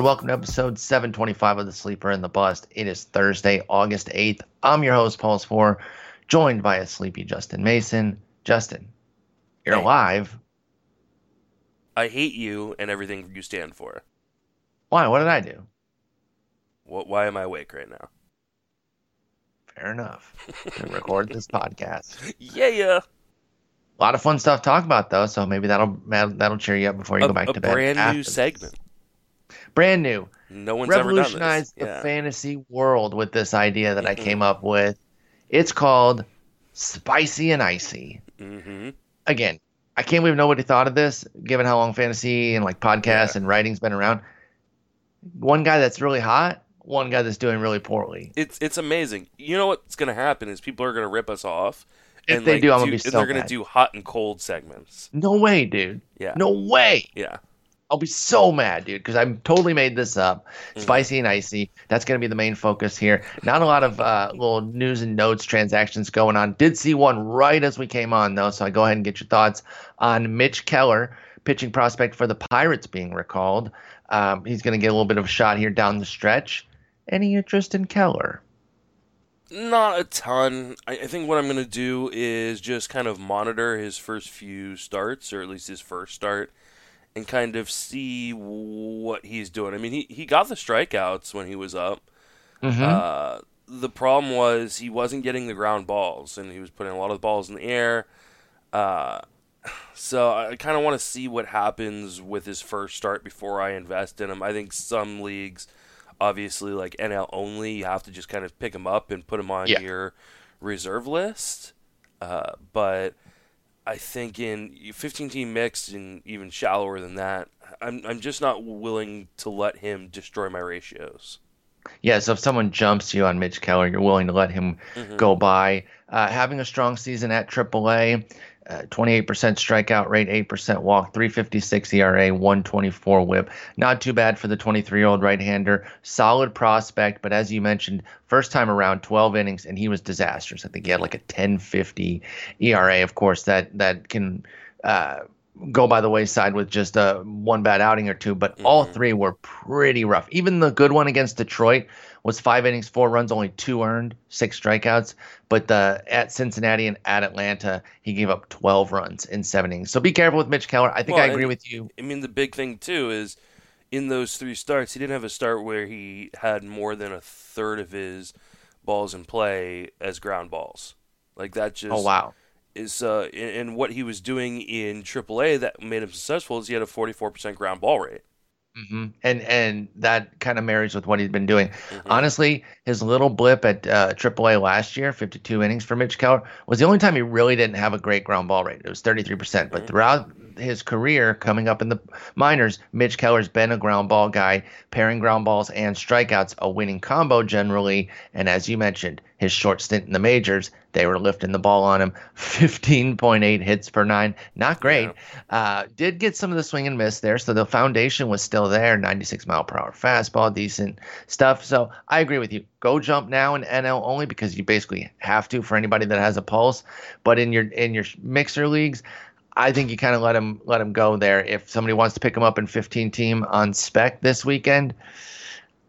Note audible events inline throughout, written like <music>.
And welcome to episode 725 of The Sleeper and the Bust. It is Thursday, August 8th. I'm your host, Paul Sporer, joined by a sleepy Justin Mason. Justin, you're Hey. alive. I hate you and everything you stand for. Why? What did I do? What, why am I awake right now? Fair enough. <laughs> We record this podcast. Yeah, yeah. A lot of fun stuff to talk about, though, so maybe that'll that'll cheer you up before you A, go back to bed. A brand new segment. Brand new. No one's ever done this. the Yeah. fantasy world with this idea that I Mhm. came up with. It's called Spicy and Icy. hmm again, I can't believe nobody thought of this, given how long fantasy and like podcasts Yeah. and writing's been around. One guy that's really hot, one guy that's doing really poorly. It's it's amazing. You know what's gonna happen is people are gonna rip us off. If and they like, do, I'm gonna be so they're gonna do hot and cold segments. No way, dude. Yeah. No way. Yeah. I'll be so mad, dude, because I totally made this up. Mhm. Spicy and icy. That's going to be the main focus here. Not a lot of uh, little news and notes transactions going on. Did see one right as we came on, though. So I go ahead and get your thoughts on Mitch Keller, pitching prospect for the Pirates, being recalled. Um, he's going to get a little bit of a shot here down the stretch. Any interest in Keller? Not a ton. I, I think what I'm gonna do is just kind of monitor his first few starts, or at least his first start, and kind of see what he's doing. I mean, he, he got the strikeouts when he was up. Mm-hmm. Uh, the problem was he wasn't getting the ground balls, and he was putting a lot of balls in the air. Uh, <sighs> so I kind of want to see what happens with his first start before I invest in him. I think some leagues, obviously like NL only, you have to just kind of pick him up and put him on Yeah. your reserve list. Uh, but I think in 15 team mixed and even shallower than that, I'm I'm just not willing to let him destroy my ratios. Yeah, so if someone jumps you on Mitch Keller, you're willing to let him Mhm. go by. Uh, having a strong season at AAA, uh, 28% strikeout rate, 8% walk, 356 ERA, 124 whip. Not too bad for the 23 year old right hander. Solid prospect, but as you mentioned, first time around 12 innings, and he was disastrous. I think he had like a 1050 ERA. Of course, that, that can. Uh, go by the wayside with just a one bad outing or two, but all Mhm. three were pretty rough. Even the good one against Detroit was five innings, four runs, only two earned, six strikeouts. But the at Cincinnati and at Atlanta, he gave up 12 runs in seven innings. So be careful with Mitch Keller. I think Well, I agree with you. I mean, the big thing too is in those three starts, he didn't have a start where he had more than a third of his balls in play as ground balls. Like that just Oh wow. Is uh, and and what he was doing in AAA that made him successful is he had a 44% ground ball rate. hmm And and that kind of marries with what he's been doing. Mhm. Honestly, his little blip at uh, AAA last year, 52 innings for Mitch Keller, was the only time he really didn't have a great ground ball rate. It was 33%. But Mhm. throughout his career, coming up in the minors, Mitch Keller's been a ground ball guy, pairing ground balls and strikeouts, a winning combo generally. And as you mentioned, his short stint in the majors, they were lifting the ball on him, 15.8 hits per nine. Not great. Uh, did get some of the swing and miss there, so the foundation was still there. 96 mile per hour fastball, decent stuff. So I agree with you. Go jump now in NL only because you basically have to for anybody that has a pulse. But in your in your mixer leagues, I think you kind of let him let him go there. If somebody wants to pick him up in 15 team on spec this weekend.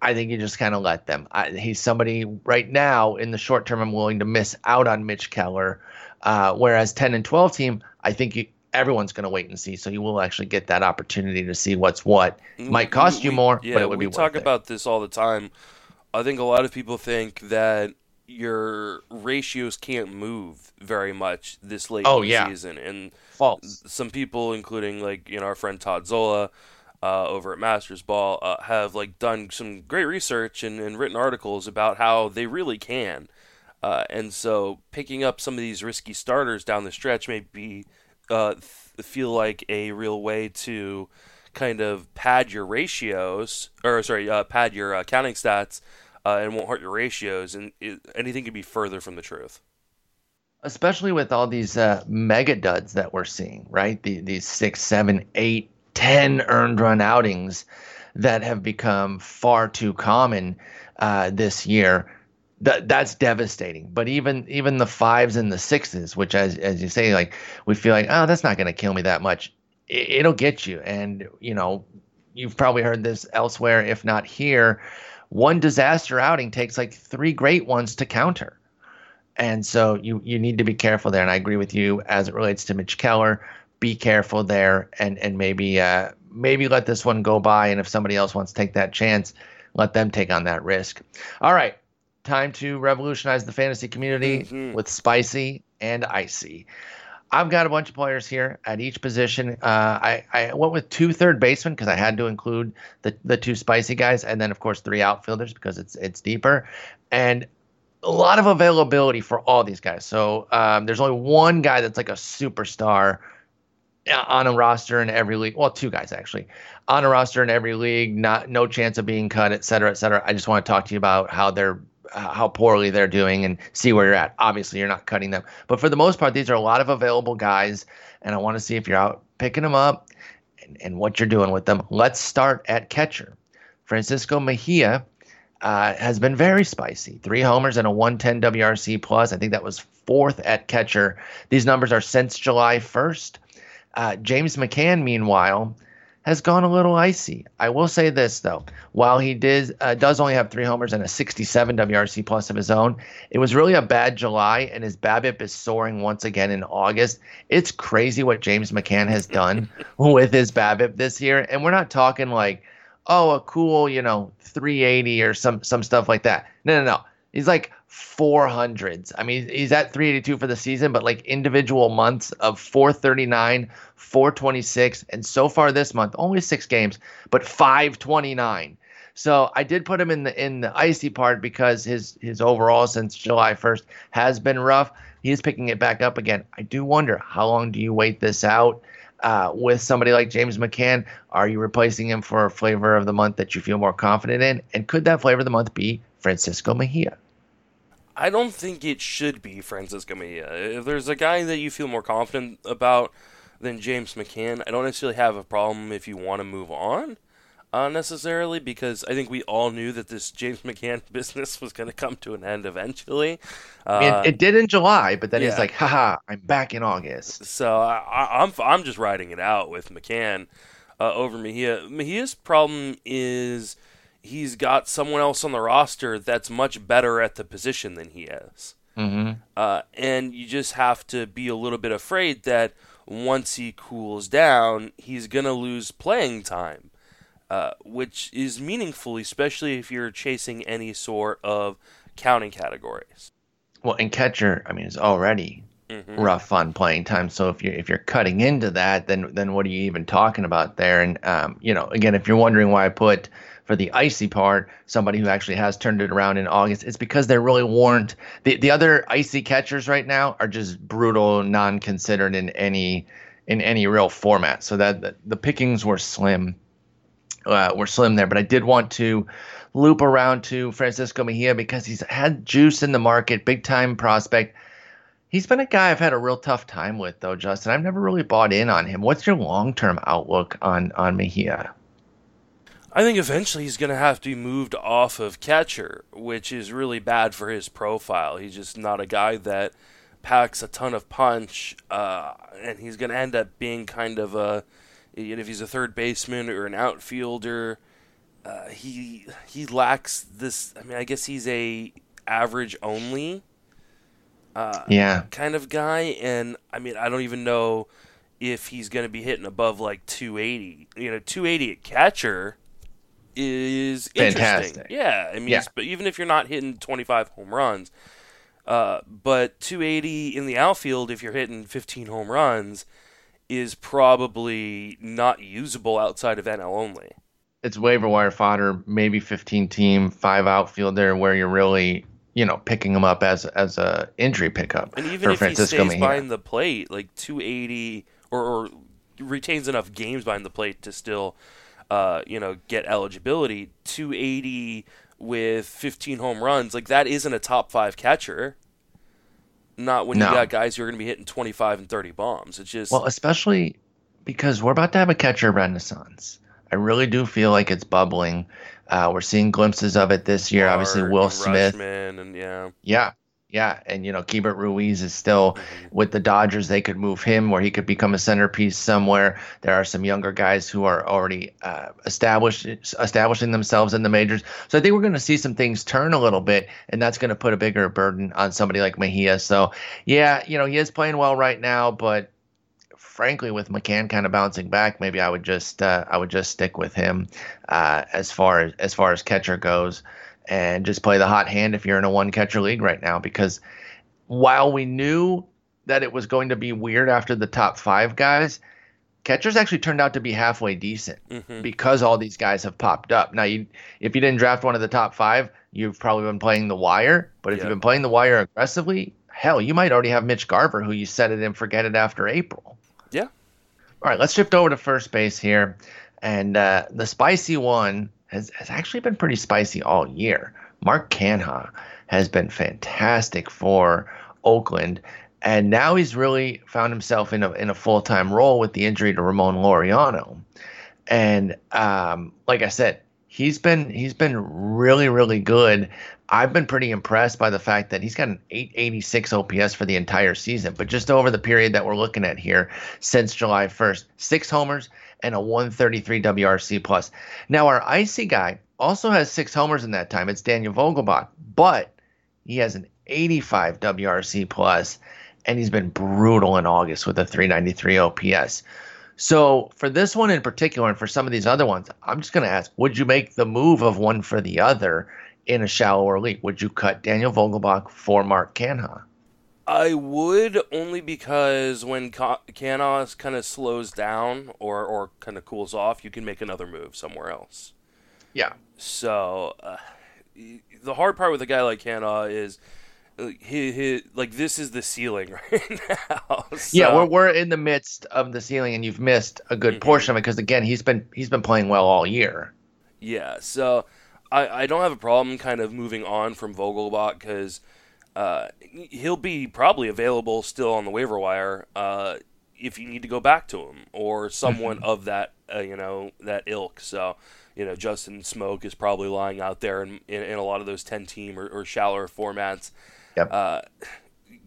I think you just kind of let them. I, he's somebody right now in the short term. I'm willing to miss out on Mitch Keller, uh, whereas 10 and 12 team, I think you, everyone's going to wait and see. So you will actually get that opportunity to see what's what. Might cost you We- more, yeah, but it would we be talk worth it. about this all the time. I think a lot of people think that your ratios can't move very much this late Oh, in the yeah. season, and False. some people, including like you know our friend Todd Zola uh, over at Mastersball, uh, have like done some great research and, and written articles about how they really can. Uh, and so picking up some of these risky starters down the stretch may be uh, th- feel like a real way to kind of pad your ratios, or sorry, uh, pad your uh, counting stats, and won't hurt your ratios. And it, anything could be further from the truth. especially with all these mega duds that we're seeing, right? The, these six, seven, eight, ten earned run outings that have become far too common uh, this year. That that's devastating. But even even the fives and the sixes, which as as you say, like we feel like, oh, that's not going to kill me that much. It, it'll get you, and you know. you've probably heard this elsewhere, if not here. One disaster outing takes like three great ones to counter. And so you you need to be careful there. And I agree with you as it relates to Mitch Keller. Be careful there, and and maybe uh, maybe let this one go by. And if somebody else wants to take that chance, let them take on that risk. All right, time to revolutionize the fantasy community mm-hmm. with spicy and icy. I've got a bunch of players here at each position. Uh, I, I went with two third basemen because I had to include the, the two spicy guys, and then of course three outfielders because it's it's deeper, and a lot of availability for all these guys. So um, there's only one guy that's like a superstar on a roster in every league. Well, two guys actually on a roster in every league. Not no chance of being cut, et cetera, et cetera. I just want to talk to you about how they're how poorly they're doing and see where you're at. Obviously, you're not cutting them, but for the most part, these are a lot of available guys, and I want to see if you're out picking them up and, and what you're doing with them. Let's start at catcher. Francisco Mejia uh, has been very spicy. Three homers and a 110 WRC plus. I think that was fourth at catcher. These numbers are since July 1st. Uh, James McCann, meanwhile, has gone a little icy. I will say this though, while he did uh, does only have three homers and a 67 WRC plus of his own, it was really a bad July, and his BABIP is soaring once again in August. It's crazy what James McCann has done <laughs> with his BABIP this year, and we're not talking like, oh, a cool, you know, 380 or some some stuff like that. No, no, no. He's like 400s. I mean, he's at 382 for the season, but like individual months of 439, 426, and so far this month, only six games, but 529. So I did put him in the in the icy part because his his overall since July 1st has been rough. He is picking it back up again. I do wonder how long do you wait this out? Uh, with somebody like James McCann, are you replacing him for a flavor of the month that you feel more confident in? And could that flavor of the month be Francisco Mejia? I don't think it should be Francisco Mejia. If there's a guy that you feel more confident about than James McCann, I don't necessarily have a problem if you want to move on. Uh, necessarily because I think we all knew that this James McCann <laughs> business was going to come to an end eventually. Uh, it, it, did in July, but then yeah. he's like, "Haha, I'm back in August." So I, am I'm, I'm just riding it out with McCann uh, over Mejia. Mejia's problem is he's got someone else on the roster that's much better at the position than he is. Mm-hmm. Uh, and you just have to be a little bit afraid that once he cools down, he's going to lose playing time, uh, which is meaningful, especially if you're chasing any sort of counting categories. Well, and catcher, I mean, is already mm-hmm. rough on playing time. So if you're if you're cutting into that, then then what are you even talking about there? And um, you know, again, if you're wondering why I put for the icy part, somebody who actually has turned it around in August, it's because they're really warned. The the other icy catchers right now are just brutal, non-considered in any in any real format. So that the, the pickings were slim, uh, were slim there. But I did want to loop around to Francisco Mejia because he's had juice in the market, big time prospect. He's been a guy I've had a real tough time with, though, Justin. I've never really bought in on him. What's your long term outlook on on Mejia? I think eventually he's going to have to be moved off of catcher, which is really bad for his profile. He's just not a guy that packs a ton of punch, uh, and he's going to end up being kind of a if he's a third baseman or an outfielder. Uh, he he lacks this. I mean, I guess he's a average only. Uh, yeah. Kind of guy, and I mean, I don't even know if he's going to be hitting above like 280. You know, 280 at catcher is Fantastic. Yeah, I mean, yeah. but even if you're not hitting 25 home runs, uh, but 280 in the outfield, if you're hitting 15 home runs, is probably not usable outside of NL only. It's waiver wire fodder, maybe 15 team, five outfielder, where you're really, you know, picking them up as as a injury pickup. And even if Francisco he stays Mejia. behind the plate, like 280, or, or retains enough games behind the plate to still uh, you know, get eligibility, 280 with 15 home runs, like that isn't a top five catcher. Not when no. you got guys who are going to be hitting 25 and 30 bombs. It's just well, especially because we're about to have a catcher renaissance. I really do feel like it's bubbling. Uh, we're seeing glimpses of it this year. Obviously, Will Smith and yeah, yeah, Yeah, and you know, Keibert Ruiz is still mm-hmm. with the Dodgers. They could move him, where he could become a centerpiece somewhere. There are some younger guys who are already uh, established, establishing themselves in the majors. So I think we're going to see some things turn a little bit, and that's going to put a bigger burden on somebody like Mejia. So yeah, you know, he is playing well right now, but frankly, with McCann kind of bouncing back, maybe I would just uh, I would just stick with him uh, as far as as far as catcher goes and just play the hot hand if you're in a one catcher league right now. Because while we knew that it was going to be weird after the top five guys, catchers actually turned out to be halfway decent mm-hmm. because all these guys have popped up. Now, you, if you didn't draft one of the top five, you've probably been playing the wire. But if yep. you've been playing the wire aggressively, hell, you might already have Mitch Garver, who you set it and forget it after April. Yeah. All right, let's shift over to first base here. And uh, the spicy one has, has actually been pretty spicy all year. Mark Canha has been fantastic for Oakland. And now he's really found himself in a in a full time role with the injury to Ramon Laureano. And um, like I said, he's been he's been really really good. I've been pretty impressed by the fact that he's got an 886 OPS for the entire season, but just over the period that we're looking at here since July 1st, six homers, and a 133 WRC plus. Now our icy guy also has six homers in that time. It's Daniel Vogelbach, but he has an 85 WRC plus, and he's been brutal in August with a 393 OPS. So for this one in particular, and for some of these other ones, I'm just going to ask: Would you make the move of one for the other in a shallower league? Would you cut Daniel Vogelbach for Mark Canha? I would only because when Canha kind of slows down or, or kind of cools off, you can make another move somewhere else. Yeah. So uh, the hard part with a guy like Canha is uh, he, he like this is the ceiling <laughs> right now. So. Yeah, we're we're in the midst of the ceiling, and you've missed a good mm-hmm. portion of it because again, he's been he's been playing well all year. Yeah, so I I don't have a problem kind of moving on from Vogelbach because uh, he'll be probably available still on the waiver wire uh, if you need to go back to him or someone mm-hmm. of that uh, you know that ilk. So you know Justin Smoak is probably lying out there in, in, in a lot of those ten team or, or shallower formats. Yep. Uh,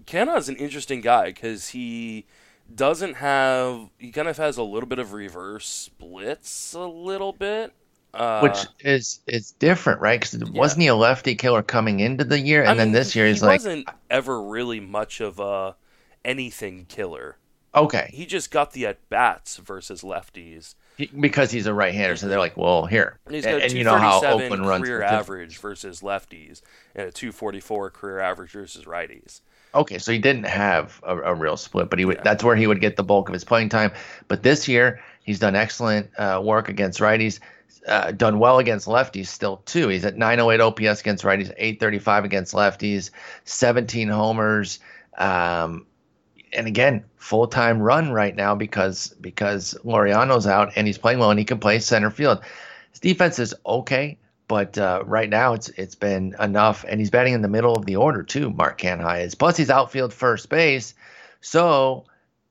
Canha is an interesting guy because he doesn't have he kind of has a little bit of reverse splits a little bit uh, Which is is different, right? Because yeah. wasn't he a lefty killer coming into the year, and I then this year he's like he like wasn't ever really much of a anything killer. Okay, he just got the at bats versus lefties. He, because he's a right-hander, so they're like, "Well, here." And he's got and, you know how Oakland runs career average versus lefties, and a 244 career average versus righties. Okay, so he didn't have a, a real split, but he would, yeah. that's where he would get the bulk of his playing time. But this year, he's done excellent uh, work against righties uh, done well against lefties still too. He's at 908 OPS against righties, 835 against lefties, 17 homers. Um, and again, full time run right now because because Laureano's out and he's playing well and he can play center field. His defense is okay, but uh, right now it's it's been enough, and he's batting in the middle of the order too. Mark Canha is plus he's outfield first base, so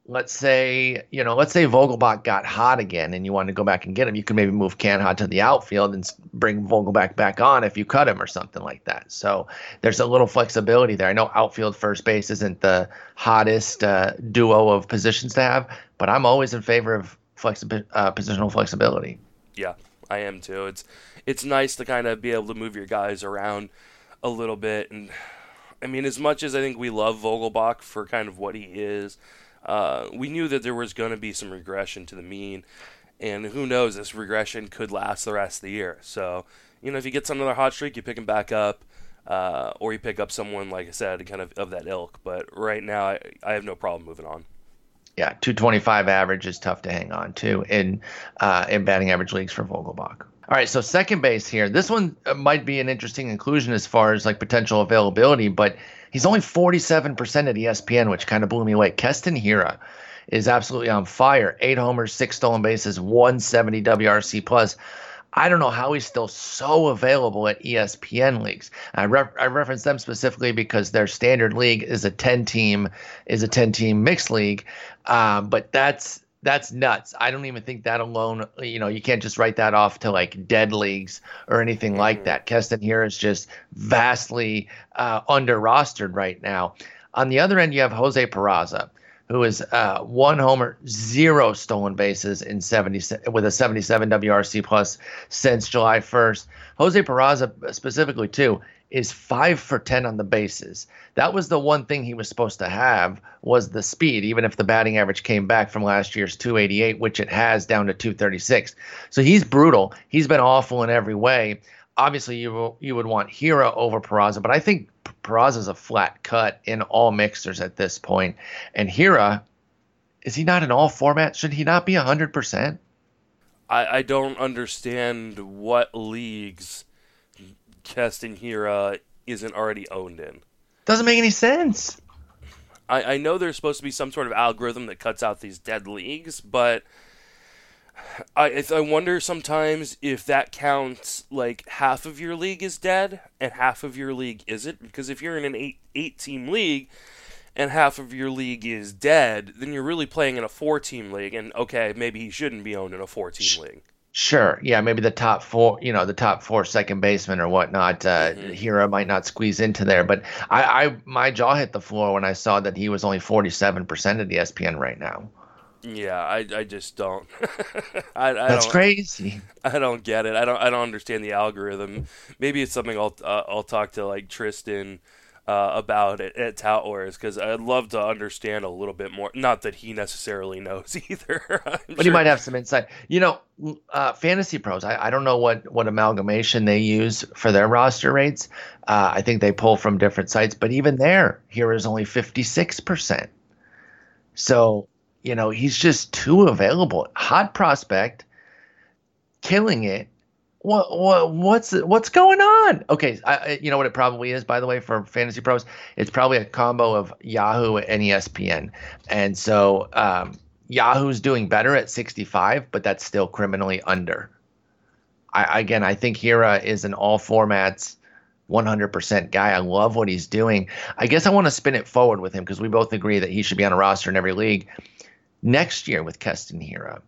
let's say, you know, let's say Vogelbach got hot again and you wanted to go back and get him, you could maybe move Canha to the outfield and bring Vogelbach back on if you cut him or something like that. So there's a little flexibility there. I know outfield first base isn't the hottest uh, duo of positions to have, but I'm always in favor of flexi- uh, positional flexibility. Yeah, I am too. It's it's nice to kind of be able to move your guys around a little bit and I mean, as much as I think we love Vogelbach for kind of what he is, uh, we knew that there was going to be some regression to the mean, and who knows, this regression could last the rest of the year. So, you know, if you get some another hot streak, you pick him back up, uh, or you pick up someone, like I said, kind of of that ilk. But right now, I, I have no problem moving on. Yeah, 225 average is tough to hang on to in uh, in batting average leagues for Vogelbach. All right, so second base here. This one uh, might be an interesting inclusion as far as like potential availability, but He's only 47% at ESPN, which kind of blew me away. Keston Hiura is absolutely on fire. Eight homers, six stolen bases, 170 WRC plus. I don't know how he's still so available at ESPN leagues. I, I reference them specifically because their standard league is a 10 team is a 10 team mixed league, uh, but that's that's nuts. I don't even think that alone, you know, you can't just write that off to like dead leagues or anything mm-hmm. like that. Keston Hiura is just vastly uh, under rostered right now. On the other end, you have Jose Peraza, who is uh, one homer, zero stolen bases in 70 with a 77 WRC plus since July 1st. Jose Peraza specifically too is five for 10 on the bases. That was the one thing he was supposed to have was the speed, even if the batting average came back from last year's 288, which it has down to 236. So he's brutal. He's been awful in every way. Obviously, you you would want Hiura over Peraza, but I think Peraza is a flat cut in all mixers at this point. And Hiura, is he not in all formats? Should he not be 100%? I, I don't understand what leagues Keston Hiura uh, isn't already owned in. Doesn't make any sense. I, I know there's supposed to be some sort of algorithm that cuts out these dead leagues, but I I wonder sometimes if that counts like half of your league is dead and half of your league isn't. Because if you're in an eight eight team league and half of your league is dead, then you're really playing in a four team league. And okay, maybe he shouldn't be owned in a four team league. Sure. Yeah, maybe the top four, you know, the top four second baseman or whatnot, uh, mm-hmm. Hiura might not squeeze into there. But I, I, my jaw hit the floor when I saw that he was only 47% of the ESPN right now. Yeah, I, I just don't. <laughs> I, I That's don't, crazy. <laughs> I don't get it. I don't I don't understand the algorithm. Maybe it's something I'll uh, I'll talk to like Tristan uh, about it at Tout Wars because I'd love to understand a little bit more. Not that he necessarily knows <laughs> either, but sure. he might have some insight. You know, uh, Fantasy Pros. I, I don't know what what amalgamation they use for their roster rates. Uh, I think they pull from different sites, but even there, Hiura is only fifty six percent. So you know he's just too available. Hot prospect, killing it what, what what's what's going on? Okay, I, you know what it probably is. By the way, for fantasy pros, it's probably a combo of Yahoo and ESPN, and so um, Yahoo's doing better at 65, but that's still criminally under. I, again, I think Hiura is an all formats. 100% guy. I love what he's doing. I guess I want to spin it forward with him because we both agree that he should be on a roster in every league. Next year with Keston Hiura,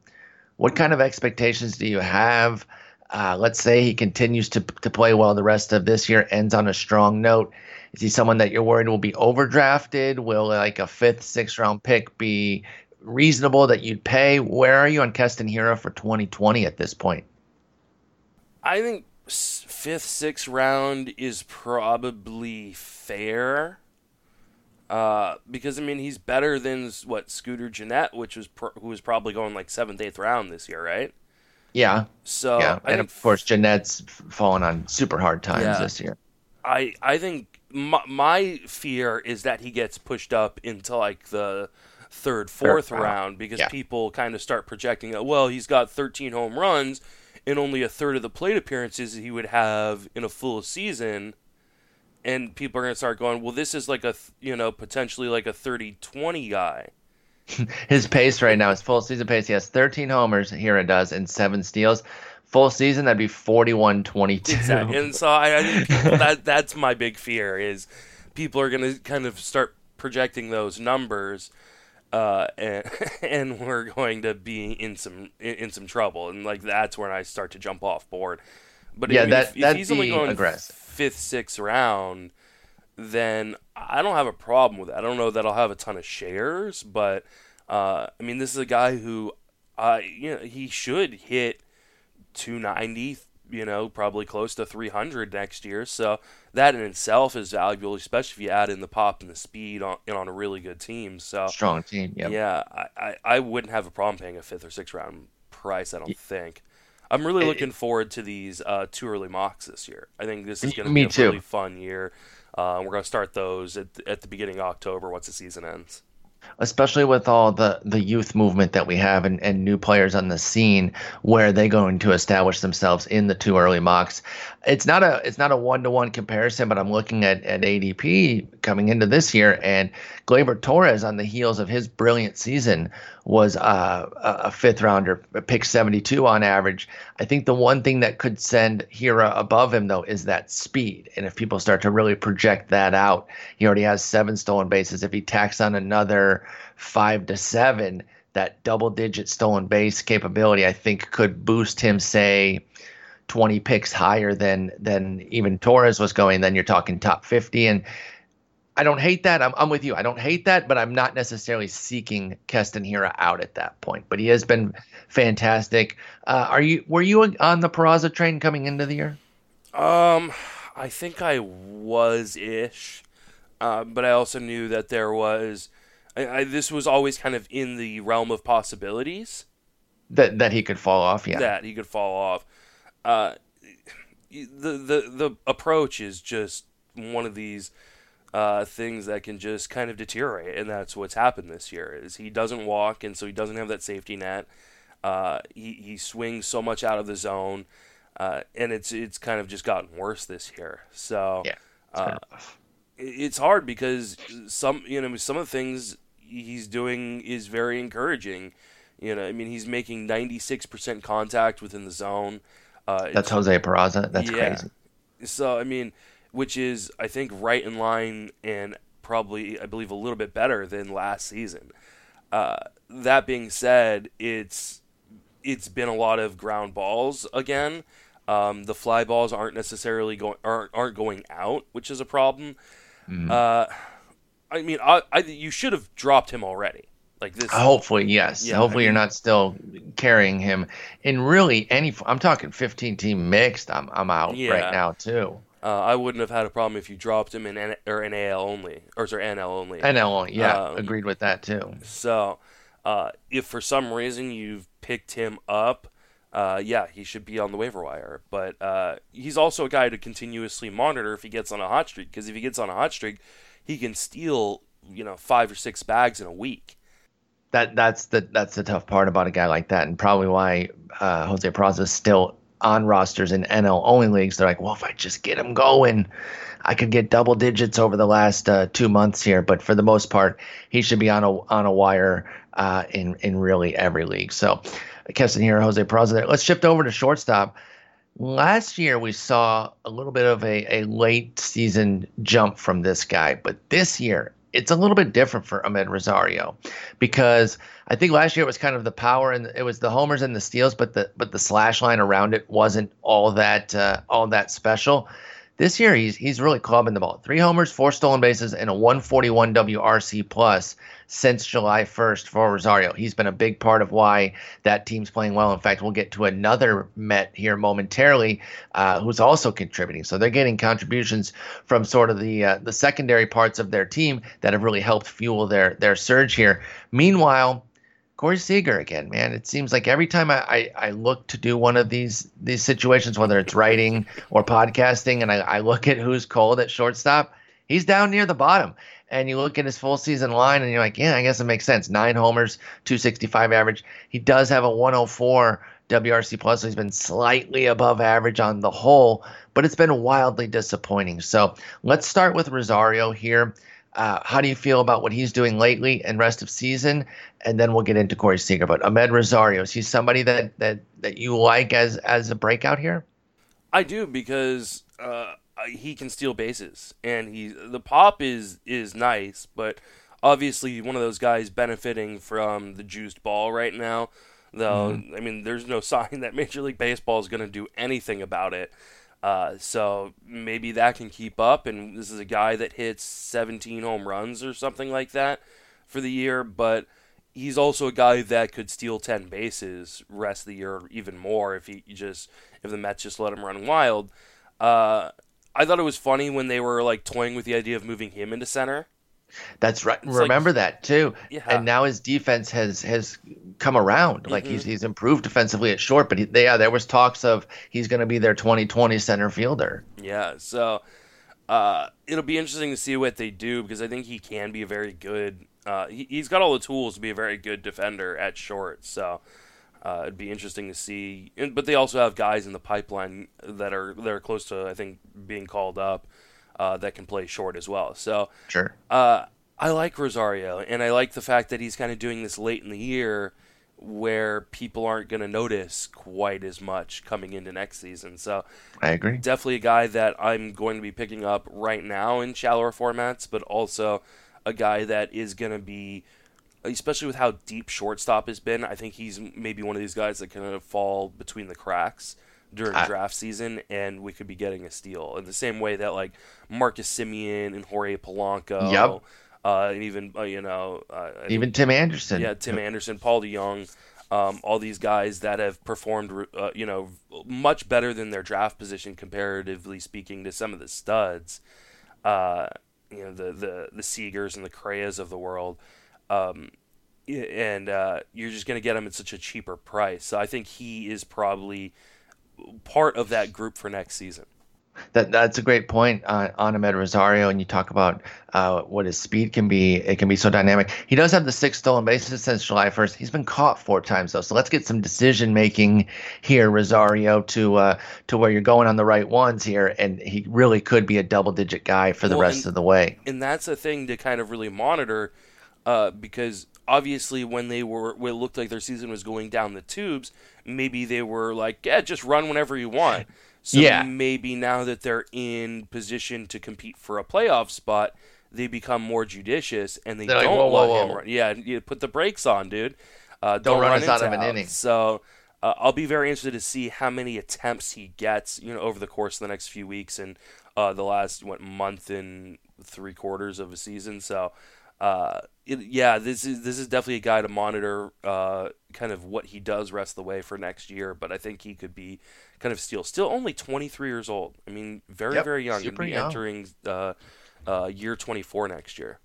what kind of expectations do you have? Uh, let's say he continues to to play well the rest of this year, ends on a strong note. Is he someone that you're worried will be overdrafted? Will like a fifth, sixth round pick be reasonable that you'd pay? Where are you on Keston Hiura for 2020 at this point? I think fifth, sixth round is probably fair. Uh, because I mean he's better than what Scooter Gennett, which was who was probably going like seventh, eighth round this year, right? Yeah. So yeah, and of course Gennett's fallen on super hard times yeah, this year. I I think my, my, fear is that he gets pushed up into like the third, fourth third, round because yeah. people kind of start projecting that well he's got 13 home runs and only a third of the plate appearances he would have in a full season and people are going to start going well this is like a you know potentially like a 30-20 guy <laughs> his pace right now, his full season pace, he has 13 homers, here it does, and seven steals. Full season, that'd be 41 22. Exactly. And so I, I think <laughs> that, that's my big fear is people are going to kind of start projecting those numbers. Uh, and <laughs> and we're going to be in some in, some trouble, and like that's when I start to jump off board. But yeah, if, that, if he's only going aggressive. fifth, sixth round, then I don't have a problem with it. I don't know that I'll have a ton of shares, but uh, I mean, this is a guy who, uh, you know, he should hit 290, you know, probably close to 300 next year. So that in itself is valuable, especially if you add in the pop and the speed on, on a really good team. So strong team, yeah. Yeah, I, I, I, wouldn't have a problem paying a fifth or sixth round price. I don't yeah. think. I'm really looking forward to these uh, too early mocks this year. I think this is going to be a too. really fun year. Uh, we're going to start those at, at the beginning of October once the season ends especially with all the, the youth movement that we have and, and new players on the scene where they're going to establish themselves in the too early mocks. It's not a it's not a one to one comparison, but I'm looking at, at ADP coming into this year and Gleyber Torres on the heels of his brilliant season was uh, a fifth rounder, pick 72 on average. I think the one thing that could send Hiura above him though is that speed. And if people start to really project that out, he already has seven stolen bases. If he tacks on another five to seven, that double digit stolen base capability, I think could boost him, say, 20 picks higher than than even Torres was going. Then you're talking top 50. And I don't hate that. I'm, I'm with you. I don't hate that, but I'm not necessarily seeking Keston Hiura out at that point. But he has been fantastic. Uh, are you were you on the Peraza train coming into the year? Um, I think I was ish, uh, but I also knew that there was. I, I, this was always kind of in the realm of possibilities. That that he could fall off, yeah. That he could fall off. Uh, the the the approach is just one of these uh, things that can just kind of deteriorate, and that's what's happened this year. Is he doesn't walk, and so he doesn't have that safety net. Uh, he he swings so much out of the zone, uh, and it's it's kind of just gotten worse this year. So yeah, uh, it's hard because some you know some of the things he's doing is very encouraging. You know, I mean, he's making ninety six percent contact within the zone. Uh, That's Jose Peraza. That's yeah. crazy. So I mean, which is I think right in line and probably I believe a little bit better than last season. Uh, that being said, it's it's been a lot of ground balls again. Um, the fly balls aren't necessarily going aren't aren't going out, which is a problem. Mm. Uh, I mean, I, I, you should have dropped him already. Like this. Hopefully, yes. Yeah, Hopefully, I mean, you're not still carrying him. In really any, I'm talking 15 team mixed. I'm I'm out yeah. right now too. Uh, I wouldn't have had a problem if you dropped him in N- or NAL only, or sorry, NL only. NL only, yeah, um, agreed with that too. So, uh, if for some reason you've picked him up, uh, yeah, he should be on the waiver wire. But uh, he's also a guy to continuously monitor if he gets on a hot streak, because if he gets on a hot streak, he can steal you know five or six bags in a week that that's the that's the tough part about a guy like that, and probably why uh, Jose Peraza is still on rosters in NL only leagues. They're like, well, if I just get him going, I could get double digits over the last uh, two months here. But for the most part, he should be on a on a wire uh, in in really every league. So, Keston here, Jose Peraza there. Let's shift over to shortstop. Last year, we saw a little bit of a, a late season jump from this guy, but this year, it's a little bit different for Amed Rosario because I think last year it was kind of the power and it was the homers and the steals, but the but the slash line around it wasn't all that uh, all that special. This year he's he's really clubbing the ball. Three homers, four stolen bases, and a 141 WRC plus since July 1st for Rosario. He's been a big part of why that team's playing well. In fact, we'll get to another Met here momentarily, uh, who's also contributing. So they're getting contributions from sort of the uh, the secondary parts of their team that have really helped fuel their their surge here. Meanwhile, Corey Seager again, man. It seems like every time I, I, I, look to do one of these these situations, whether it's writing or podcasting, and I, I look at who's cold at shortstop, he's down near the bottom. And you look at his full season line, and you're like, yeah, I guess it makes sense. Nine homers, 265 average. He does have a 104 WRC plus, so he's been slightly above average on the whole, but it's been wildly disappointing. So let's start with Rosario here. Uh, how do you feel about what he's doing lately and rest of season? And then we'll get into Corey Seager. But Amed Rosario, is he somebody that that that you like as as a breakout here? I do because uh, he can steal bases, and he the pop is is nice, but obviously one of those guys benefiting from the juiced ball right now. Though mm-hmm. I mean, there's no <laughs> sign that Major League Baseball is going to do anything about it. Uh, so maybe that can keep up. And this is a guy that hits 17 home runs or something like that for the year. But he's also a guy that could steal 10 bases rest of the year even more if he just if the Mets just let him run wild. Uh, I thought it was funny when they were like toying with the idea of moving him into center. That's right. It's Remember like, that too. Yeah. And now his defense has has come around. Like mm-hmm. he's he's improved defensively at short, but he, yeah, there was talks of he's going to be their 2020 center fielder. Yeah. So uh, it'll be interesting to see what they do because I think he can be a very good. Uh, he, has got all the tools to be a very good defender at short. So uh, it'd be interesting to see. But they also have guys in the pipeline that are that are close to I think being called up uh, that can play short as well. So sure. Uh, I like Rosario, and I like the fact that he's kind of doing this late in the year, where people aren't going to notice quite as much coming into next season. So I agree. Definitely a guy that I'm going to be picking up right now in shallower formats, but also a guy that is going to be especially with how deep shortstop has been. I think he's maybe one of these guys that kind of fall between the cracks during I, draft season, and we could be getting a steal in the same way that like Marcus Semien and Jorge Polanco. Yep. Uh, and even uh, you know, uh, even Tim Anderson. Yeah, Tim Anderson, Paul DeJong, um, all these guys that have performed, uh, you know, much better than their draft position comparatively speaking to some of the studs. Uh, you know, the the the Seagers and the Correas of the world. Um, and uh, you're just going to get him at such a cheaper price. So I think he is probably part of that group for next season. That that's a great point on, on Amed Rosario, and you talk about uh, what his speed can be. It can be so dynamic. He does have the six stolen bases since July 1st. He's been caught four times though, so let's get some decision making here, Rosario, to uh, to where you're going on the right ones here, and he really could be a double digit guy for the well, rest and, of the way. And that's a thing to kind of really monitor, uh, because obviously when they were when it looked like their season was going down the tubes, maybe they were like, yeah, just run whenever you want. So yeah. maybe now that they're in position to compete for a playoff spot, they become more judicious and they they're don't like, whoa, let whoa, him whoa. run. Yeah, you put the brakes on, dude. Uh, don't, don't, run, run us out of an inning. So uh, I'll be very interested to see how many attempts he gets, you know, over the course of the next few weeks and uh, the last what month and three quarters of a season. So uh, it, yeah, this is this is definitely a guy to monitor, uh, kind of what he does rest of the way for next year. But I think he could be kind of steal. Still only 23 years old. I mean, very yep, very young. Be young. entering uh, uh, year 24 next year.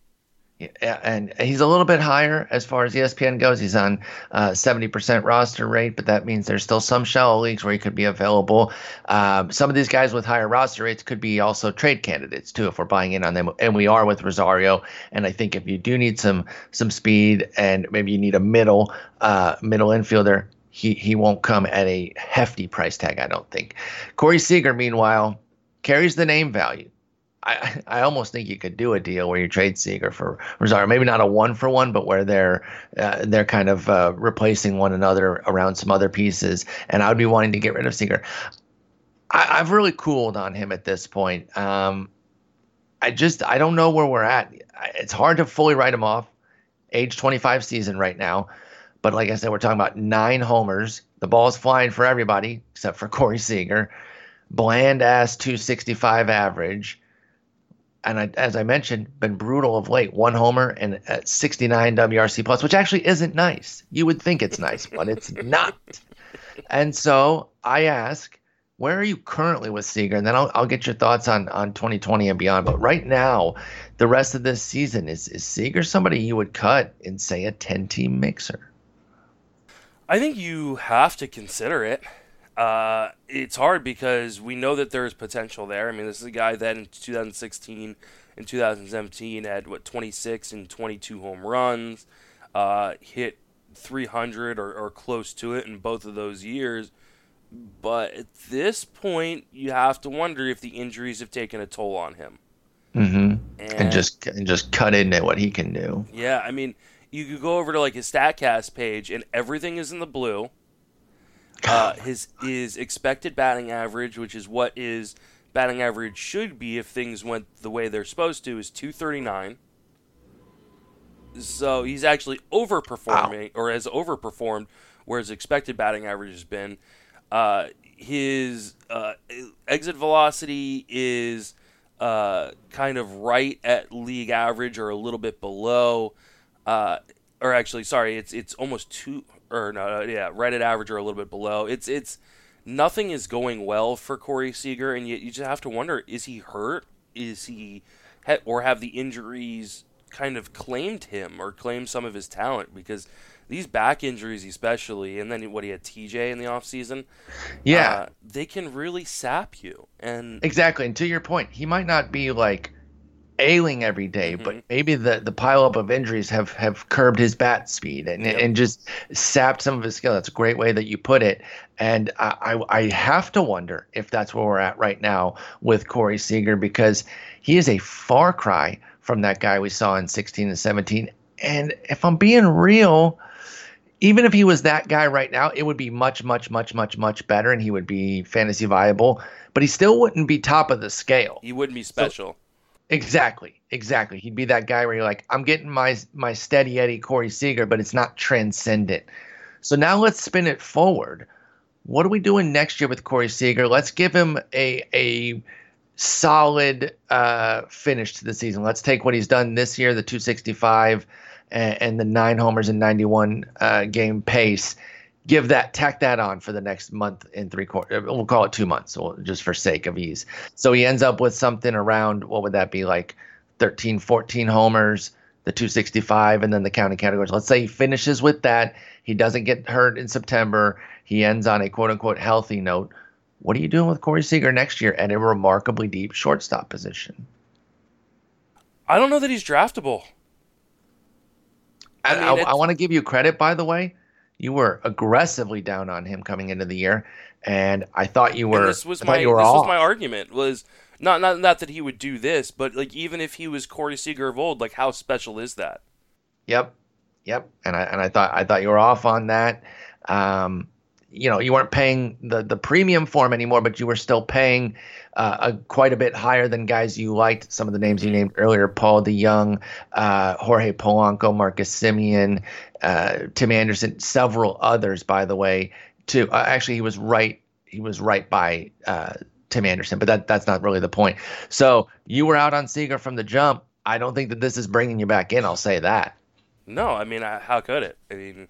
And he's a little bit higher as far as ESPN goes. He's on uh, 70% roster rate, but that means there's still some shallow leagues where he could be available. Um, some of these guys with higher roster rates could be also trade candidates too if we're buying in on them, and we are with Rosario. And I think if you do need some some speed and maybe you need a middle uh, middle infielder, he he won't come at a hefty price tag. I don't think. Corey Seager, meanwhile, carries the name value I, I almost think you could do a deal where you trade Seager for Rosario, maybe not a one for one, but where they're uh, they're kind of uh, replacing one another around some other pieces. And I would be wanting to get rid of Seager. I, have really cooled on him at this point. Um, I just I don't know where we're at. It's hard to fully write him off. Age 25 season right now, but like I said, we're talking about nine homers. The ball's flying for everybody except for Corey Seager. Bland ass 265 average and I, as I mentioned, been brutal of late. One homer and 69 WRC plus, which actually isn't nice. You would think it's nice, but it's <laughs> not. And so I ask, where are you currently with Seager? And then I'll, I'll get your thoughts on, on 2020 and beyond. But right now, the rest of this season, is, is Seager somebody you would cut in, say, a 10 team mixer? I think you have to consider it. Uh, it's hard because we know that there is potential there. I mean, this is a guy that in 2016 and 2017 had what 26 and 22 home runs, uh, hit 300 or, or close to it in both of those years. But at this point, you have to wonder if the injuries have taken a toll on him. Mm-hmm. And, and just and just cut into what he can do. Yeah, I mean, you could go over to like his Statcast page, and everything is in the blue. Uh, his his expected batting average, which is what his batting average should be if things went the way they're supposed to, is 239. So he's actually overperforming, or has overperformed where his expected batting average has been. Uh, his uh, exit velocity is uh, kind of right at league average or a little bit below. Uh, or actually, sorry, it's it's almost two or no, yeah, right at average or a little bit below. It's it's nothing is going well for Corey Seager, and yet you just have to wonder: is he hurt? Is he or have the injuries kind of claimed him or claimed some of his talent? Because these back injuries, especially, and then what he had TJ in the offseason, yeah, uh, they can really sap you. And exactly, and to your point, he might not be like ailing every day, mm-hmm. but maybe the the pileup of injuries have have curbed his bat speed and yep. and just sapped some of his skill. That's a great way that you put it. And I, I, I have to wonder if that's where we're at right now with Corey Seager because he is a far cry from that guy we saw in 16 and 17. And if I'm being real, even if he was that guy right now, it would be much, much, much, much, much better, and he would be fantasy viable. But he still wouldn't be top of the scale. He wouldn't be special. So, Exactly, exactly. He'd be that guy where you're like, I'm getting my my steady Eddie Corey Seager, but it's not transcendent. So now let's spin it forward. What are we doing next year with Corey Seager? Let's give him a a solid uh, finish to the season. Let's take what he's done this year, the 265 and, and the nine homers and 91 uh, game pace. Give that, tack that on for the next month and three quarters. Uh, we'll call it two months, just for sake of ease. So he ends up with something around what would that be like 13, 14 homers, the 265, and then the counting categories. Let's say he finishes with that. He doesn't get hurt in September. He ends on a quote unquote healthy note. What are you doing with Corey Seager next year at a remarkably deep shortstop position? I don't know that he's draftable. I, I, mean, I, I want to give you credit, by the way. You were aggressively down on him coming into the year, and I thought you were. this was my this off. was my argument was not not not that he would do this, but like even if he was Corey Seager of old, like how special is that? Yep, yep. And I and I thought I thought you were off on that. Um, you know you weren't paying the the premium for him anymore, but you were still paying uh, a, quite a bit higher than guys you liked. Some of the names you named earlier: Paul DeJong, uh, Jorge Polanco, Marcus Semien, uh, Tim Anderson, several others. By the way, too. Uh, actually, he was right. He was right by uh, Tim Anderson, but that that's not really the point. So you were out on Seager from the jump. I don't think that this is bringing you back in. I'll say that. No, I mean, how could it? I mean,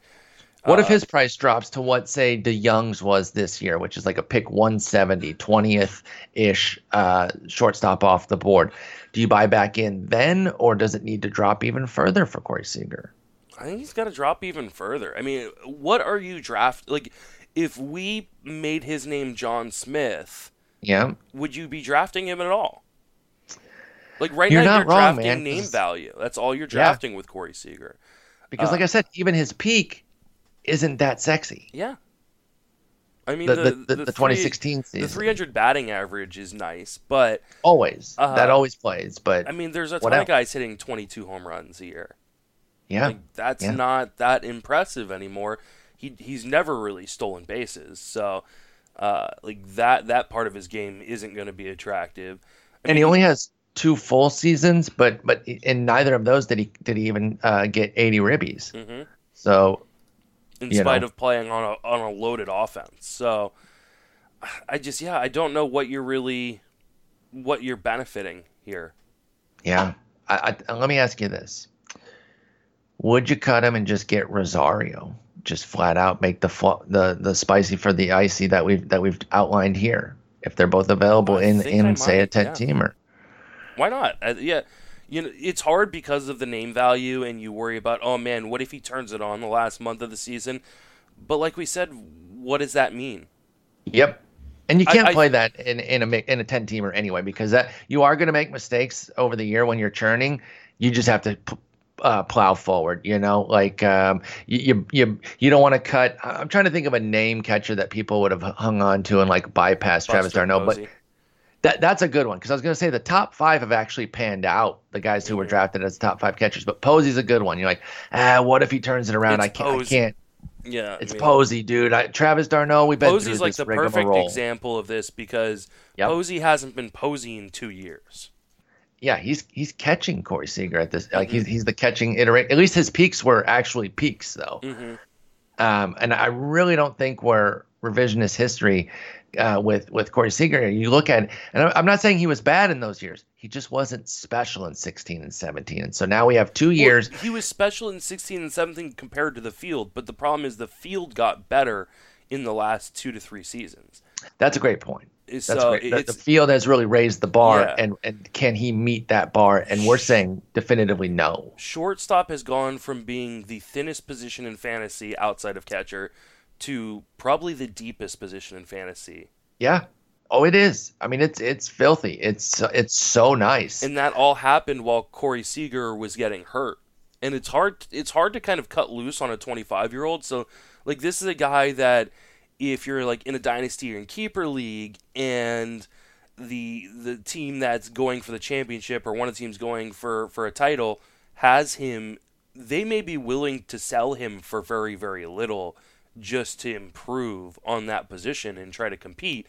what uh, if his price drops to what, say, DeJong's was this year, which is like a pick 170, 20th ish uh, shortstop off the board? Do you buy back in then, or does it need to drop even further for Corey Seager? I think he's got to drop even further. I mean, what are you draft like? If we made his name John Smith, yeah, would you be drafting him at all? Like right you're now, you're wrong, drafting man. name value. That's all you're drafting yeah. with Corey Seager. Because, uh, like I said, even his peak isn't that sexy. Yeah. I mean, the, the, the, the, the 2016 season. The 300 batting average is nice, but. Always. Uh, that always plays, but. I mean, there's a ton of guys hitting 22 home runs a year. Yeah. Like, that's yeah. not that impressive anymore. He, he's never really stolen bases. So, uh, like, that, that part of his game isn't going to be attractive. I and mean, he only has two full seasons, but but in neither of those did he did he even uh, get 80 ribbies. Mm-hmm. So in spite know. of playing on a on a loaded offense. So I just yeah, I don't know what you're really what you're benefiting here. Yeah. I, I, let me ask you this. Would you cut him and just get Rosario? Just flat out make the the the spicy for the icy that we've that we've outlined here. If they're both available in in say a ten yeah. teamer. Why not? Uh, yeah, you know it's hard because of the name value and you worry about oh man what if he turns it on the last month of the season but like we said what does that mean yep and you can't I, play I, that in, in a in a 10 teamer anyway because that you are going to make mistakes over the year when you're churning you just have to uh, plow forward. You know, like um, you you you don't want to cut. I'm trying to think of a name catcher that people would have hung on to and like bypass Buster Travis d'Arnaud, but that that's a good one because I was going to say the top five have actually panned out. The guys who were drafted as top five catchers, but Posey's a good one. You're like, ah, what if he turns it around? I can't, I can't. Yeah, it's I mean, Posey, dude. I, Travis d'Arnaud, we've been Posey's like the perfect example of this because yep. Posey hasn't been Posey in two years. Yeah, he's he's catching Corey Seager at this. Like mm-hmm. he's he's the catching iterate. At least his peaks were actually peaks, though. Mm-hmm. Um, and I really don't think we're revisionist history uh, with with Corey Seager. You look at, and I'm not saying he was bad in those years. He just wasn't special in 16 and 17. And so now we have two years. Well, he was special in 16 and 17 compared to the field, but the problem is the field got better in the last two to three seasons. That's a great point. That's so great. The, the, field has really raised the bar, yeah. and, and can he meet that bar? And we're saying definitively no. Shortstop has gone from being the thinnest position in fantasy outside of catcher to probably the deepest position in fantasy. Yeah. Oh, it is. I mean, it's it's filthy. It's it's so nice. And that all happened while Corey Seager was getting hurt. And it's hard it's hard to kind of cut loose on a 25 year old. So like this is a guy that if you're like in a dynasty or in keeper league and the the team that's going for the championship or one of the teams going for for a title has him they may be willing to sell him for very very little just to improve on that position and try to compete.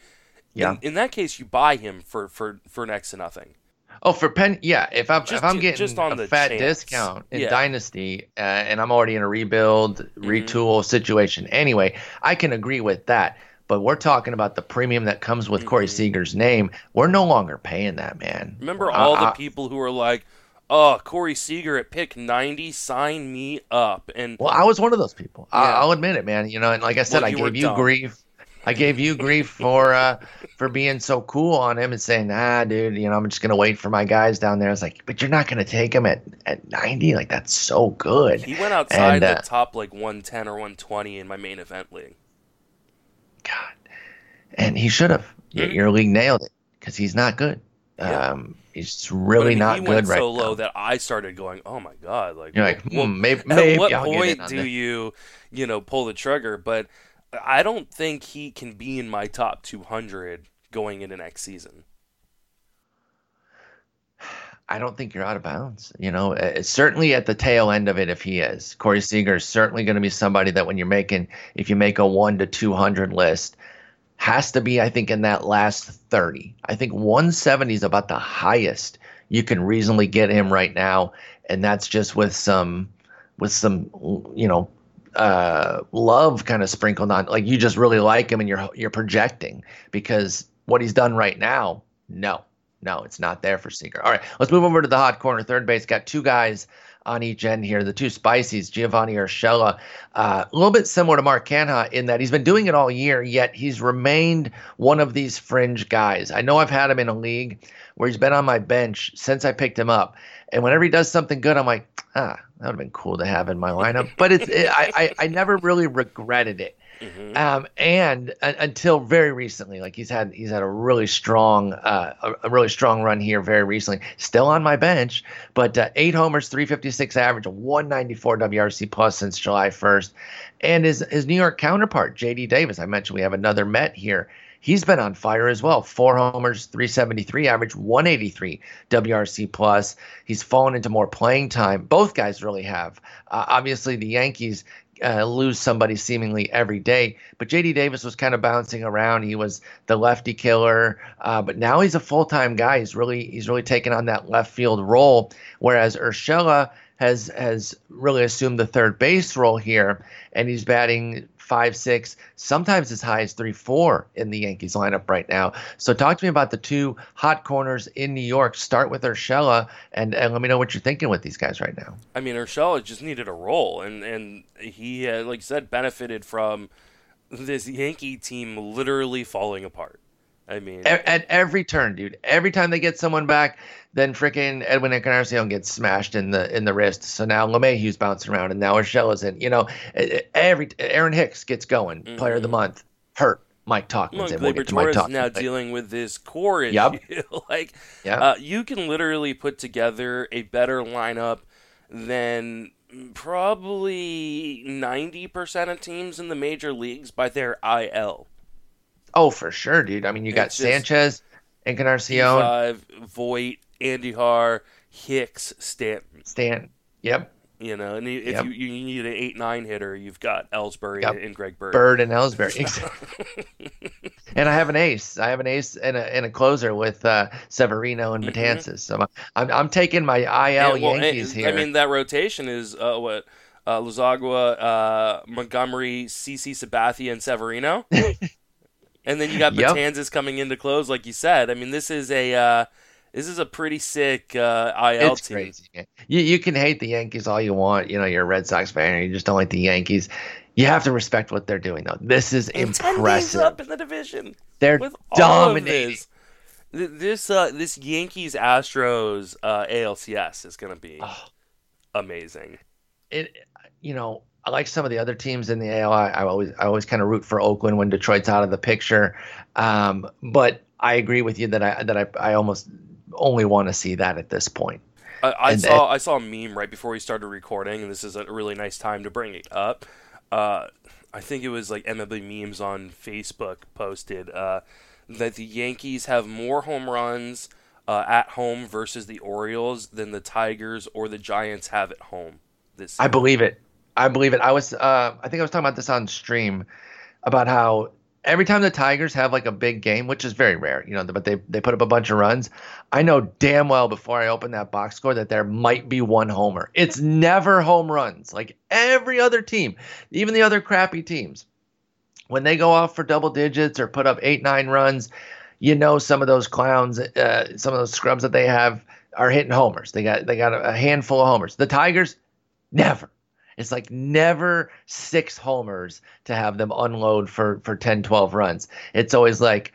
Yeah. In, in that case, you buy him for, for, for next to nothing. Oh, for pen, yeah. If I'm Just if I'm getting just on a the fat chance. discount in Yeah. Dynasty, uh, and I'm already in a rebuild, Mm-hmm. retool situation anyway, I can agree with that. But we're talking about the premium that comes with Corey Mm-hmm. Seager's name. We're no longer paying that, man. Remember all the I- people who were like, "Oh, Corey Seager at pick 90, sign me up." And Well, I was one of those people. I, Yeah. I'll admit it, man. You know, and like I said, Well, I gave you dumb. grief. I gave you grief for uh, for being so cool on him and saying, "Nah, dude, you know, I'm just gonna wait for my guys down there." I was like, "But you're not gonna take him at at 90? Like that's so good." he went outside And, uh, the top like 110 or 120 in my main event league. God, and he should have. Y Mhm. Your league nailed it because he's not good. Yeah. Um, he's But, really I mean, not he good went right so low that I started going, "Oh my god!" Like, You're like, well, hmm, maybe, at what I'll point do this. you, you know, pull the trigger? But I don't think he can be in my top 200 going into next season. I don't think you're out of bounds. You know, uh, certainly at the tail end of it, if he is, Corey Seager is certainly going to be somebody that when you're making, if you make a one to 200 list, has to be, I think, in that last 30. I think 170 is about the highest you can reasonably get him right now. And that's just with some, with some, you know, uh, love kind of sprinkled on. Like you just really like him and you're, you're projecting because what he's done right now, no. No, it's not there for Seager. All right, let's move over to the hot corner. Third base got two guys on each end here. The two Spiceys, Giovanni Urshela, uh, a little bit similar to Mark Canha in that he's been doing it all year, yet he's remained one of these fringe guys. I know I've had him in a league where he's been on my bench since I picked him up, and whenever he does something good, I'm like, ah, that would have been cool to have in my lineup. But it's it, I, I I never really regretted it. Mhm. Um, and uh, until very recently, like he's had he's had a really strong uh, a, a really strong run here very recently. Still on my bench, but uh, eight homers, 356 average, a 194 WRC plus since July 1st, and his his New York counterpart JD Davis. I mentioned we have another Met here. He's been on fire as well. Four homers, 373 average, 183 WRC plus. He's fallen into more playing time. Both guys really have. Uh, obviously, the Yankees uh, lose somebody seemingly every day. But JD Davis was kind of bouncing around. He was the lefty killer, uh, but now he's a full time guy. He's really he's really taken on that left field role. Whereas Urshela has has really assumed the third base role here, and he's batting five six, sometimes as high as three four in the Yankees lineup right now. So talk to me about the two hot corners in New York. Start with Urshela, and, and let me know what you're thinking with these guys right now. I mean, Urshela just needed a role, and and he, uh, like you said, benefited from this Yankee team literally falling apart. I mean, at, at every turn, dude. Every time they get someone back, then freaking Edwin Encarnacion gets smashed in the in the wrist. So now LeMahieu's bouncing around, and now Urshela's in. You know, every Aaron Hicks gets going, player of the month, hurt. Mike Tauchman, Look, and we'll Mike is now dealing with this core issue. Yep. <laughs> like, Yeah. uh, you can literally put together a better lineup than probably 90% of teams in the major leagues by their IL. Oh, for sure, dude. I mean, you got It's Sanchez, Encarnacion, Five, Voit, Andy Har, Hicks, Stanton. Stan. Yep. You know, and if Yep. you, you need an 8 9 hitter, you've got Ellsbury Yep. and Greg Bird. Bird and Ellsbury. <laughs> and I have an ace. I have an ace and a, and a closer with uh, Severino and Mhm. Betances. So I'm, I'm taking my IL And, well, Yankees here. I mean, that rotation is uh, what? Uh, Loaisiga, uh, Montgomery, CC Sabathia, and Severino. <laughs> and then you got Yep. Coming into close, like you said. I mean, this is a uh, this is a pretty sick uh, IL it's team. crazy. You you can hate the Yankees all you want. You know, you're a Red Sox fan, you just don't like the Yankees. You have to respect what they're doing, though. This is And impressive. up in the division They're with dominating. this. This uh, this Yankees Astros uh, ALCS is going to be Oh. amazing. It, you know, I like some of the other teams in the AL. I, I always I always kind of root for Oakland when Detroit's out of the picture. Um, but I agree with you that I that I, I almost only want to see that at this point. I, I And- saw I saw a meme right before we started recording, and this is a really nice time to bring it up. Uh, I think it was like MLB memes on Facebook posted uh, that the Yankees have more home runs uh, at home versus the Orioles than the Tigers or the Giants have at home. This I believe it. I believe it. I was uh, I think I was talking about this on stream about how every time the Tigers have like a big game, which is very rare, you know, but they they put up a bunch of runs, I know damn well before I open that box score that there might be one homer. It's never home runs. Like every other team, even the other crappy teams, when they go off for double digits or put up eight nine runs, you know some of those clowns, uh, some of those scrubs that they have are hitting homers. They got they got a handful of homers. The Tigers, never. It's like never six homers to have them unload for for 10, 12 runs. It's always like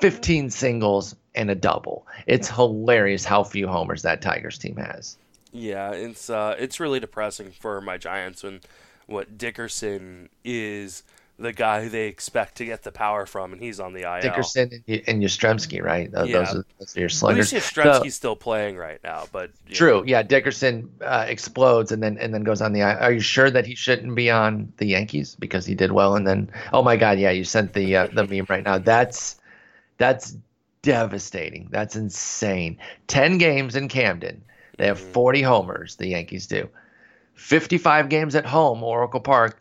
15 singles and a double. It's hilarious how few homers that Tigers team has. Yeah, it's uh, it's really depressing for my Giants when what Dickerson is the guy who they expect to get the power from, and he's on the IL. Dickerson and Yastrzemski, right? Those, yeah. those, are, those are your sluggers. At least Yastrzemski's so, still playing right now, but true. Know. Yeah, Dickerson uh, explodes and then and then goes on the. I Are you sure that he shouldn't be on the Yankees because he did well? And then, oh my God, yeah, you sent the uh, the meme right now. That's that's devastating. That's insane. Ten games in Camden. They have mm-hmm. 40 homers. The Yankees do. 55 games at home, Oracle Park.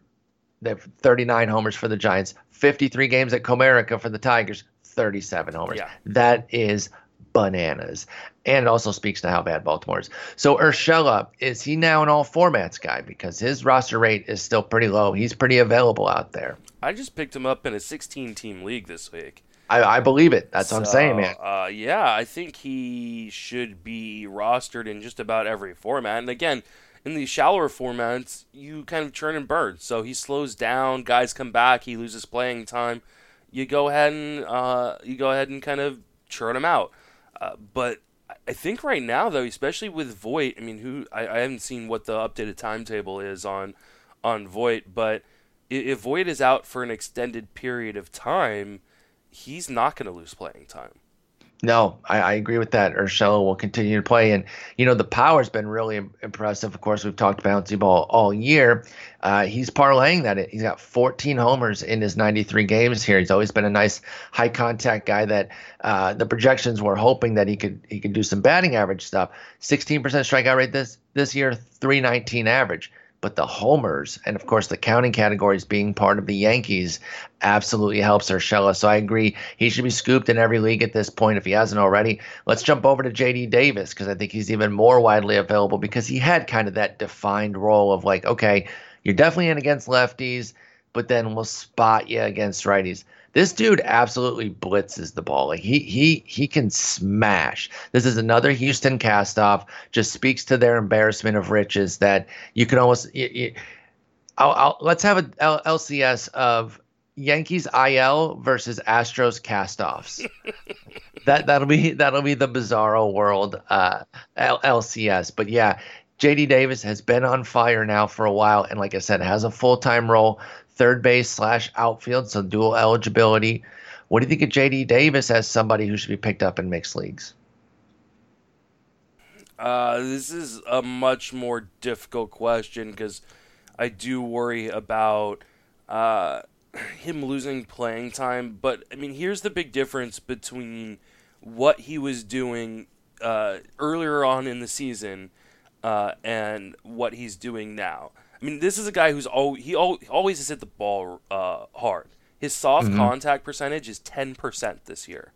They have 39 homers for the Giants, 53 games at Comerica for the Tigers, 37 homers. Yeah. That is bananas. And it also speaks to how bad Baltimore is. So Urshela, is he now an all formats guy? Because his roster rate is still pretty low. He's pretty available out there. I just picked him up in a 16 team league this week. I, I believe it. That's so, what I'm saying, man. Uh, yeah, I think he should be rostered in just about every format. And again, in these shallower formats, you kind of churn and burn. So he slows down, guys come back, he loses playing time. You go ahead and uh, you go ahead and kind of churn him out. Uh, but I think right now, though, especially with Voit, I mean, who I, I, haven't seen what the updated timetable is on on Voit, but if Voit is out for an extended period of time, he's not going to lose playing time. No, I, I, agree with that. Urshela will continue to play, and you know the power's been really impressive. Of course, we've talked bouncy ball all year. Uh, he's parlaying that. He's got 14 homers in his 93 games here. He's always been a nice high contact guy. That uh, the projections were hoping that he could he could do some batting average stuff. 16% strikeout rate this this year, 319 average but the homers and of course the counting categories being part of the Yankees absolutely helps Urshela. So I agree he should be scooped in every league at this point if he hasn't already. Let's jump over to JD Davis because I think he's even more widely available because he had kind of that defined role of like, okay, you're definitely in against lefties, but then we'll spot you against righties. This dude absolutely blitzes the ball. Like he he he can smash. This is another Houston castoff. Just speaks to their embarrassment of riches that you can almost. You, you, I'll, I'll, let's have a L- LCS of Yankees IL versus Astros castoffs. <laughs> that that'll be that'll be the bizarro world uh, L- LCS. But yeah, JD Davis has been on fire now for a while, and like I said, has a full time role third base slash outfield, so dual eligibility. What do you think of JD Davis as somebody who should be picked up in mixed leagues? Uh, this is a much more difficult question because I do worry about uh, him losing playing time. But I mean, here's the big difference between what he was doing uh, earlier on in the season uh, and what he's doing now. I mean, this is a guy who's al- he al- always has hit the ball uh, hard. His soft mm-hmm. contact percentage is ten percent this year.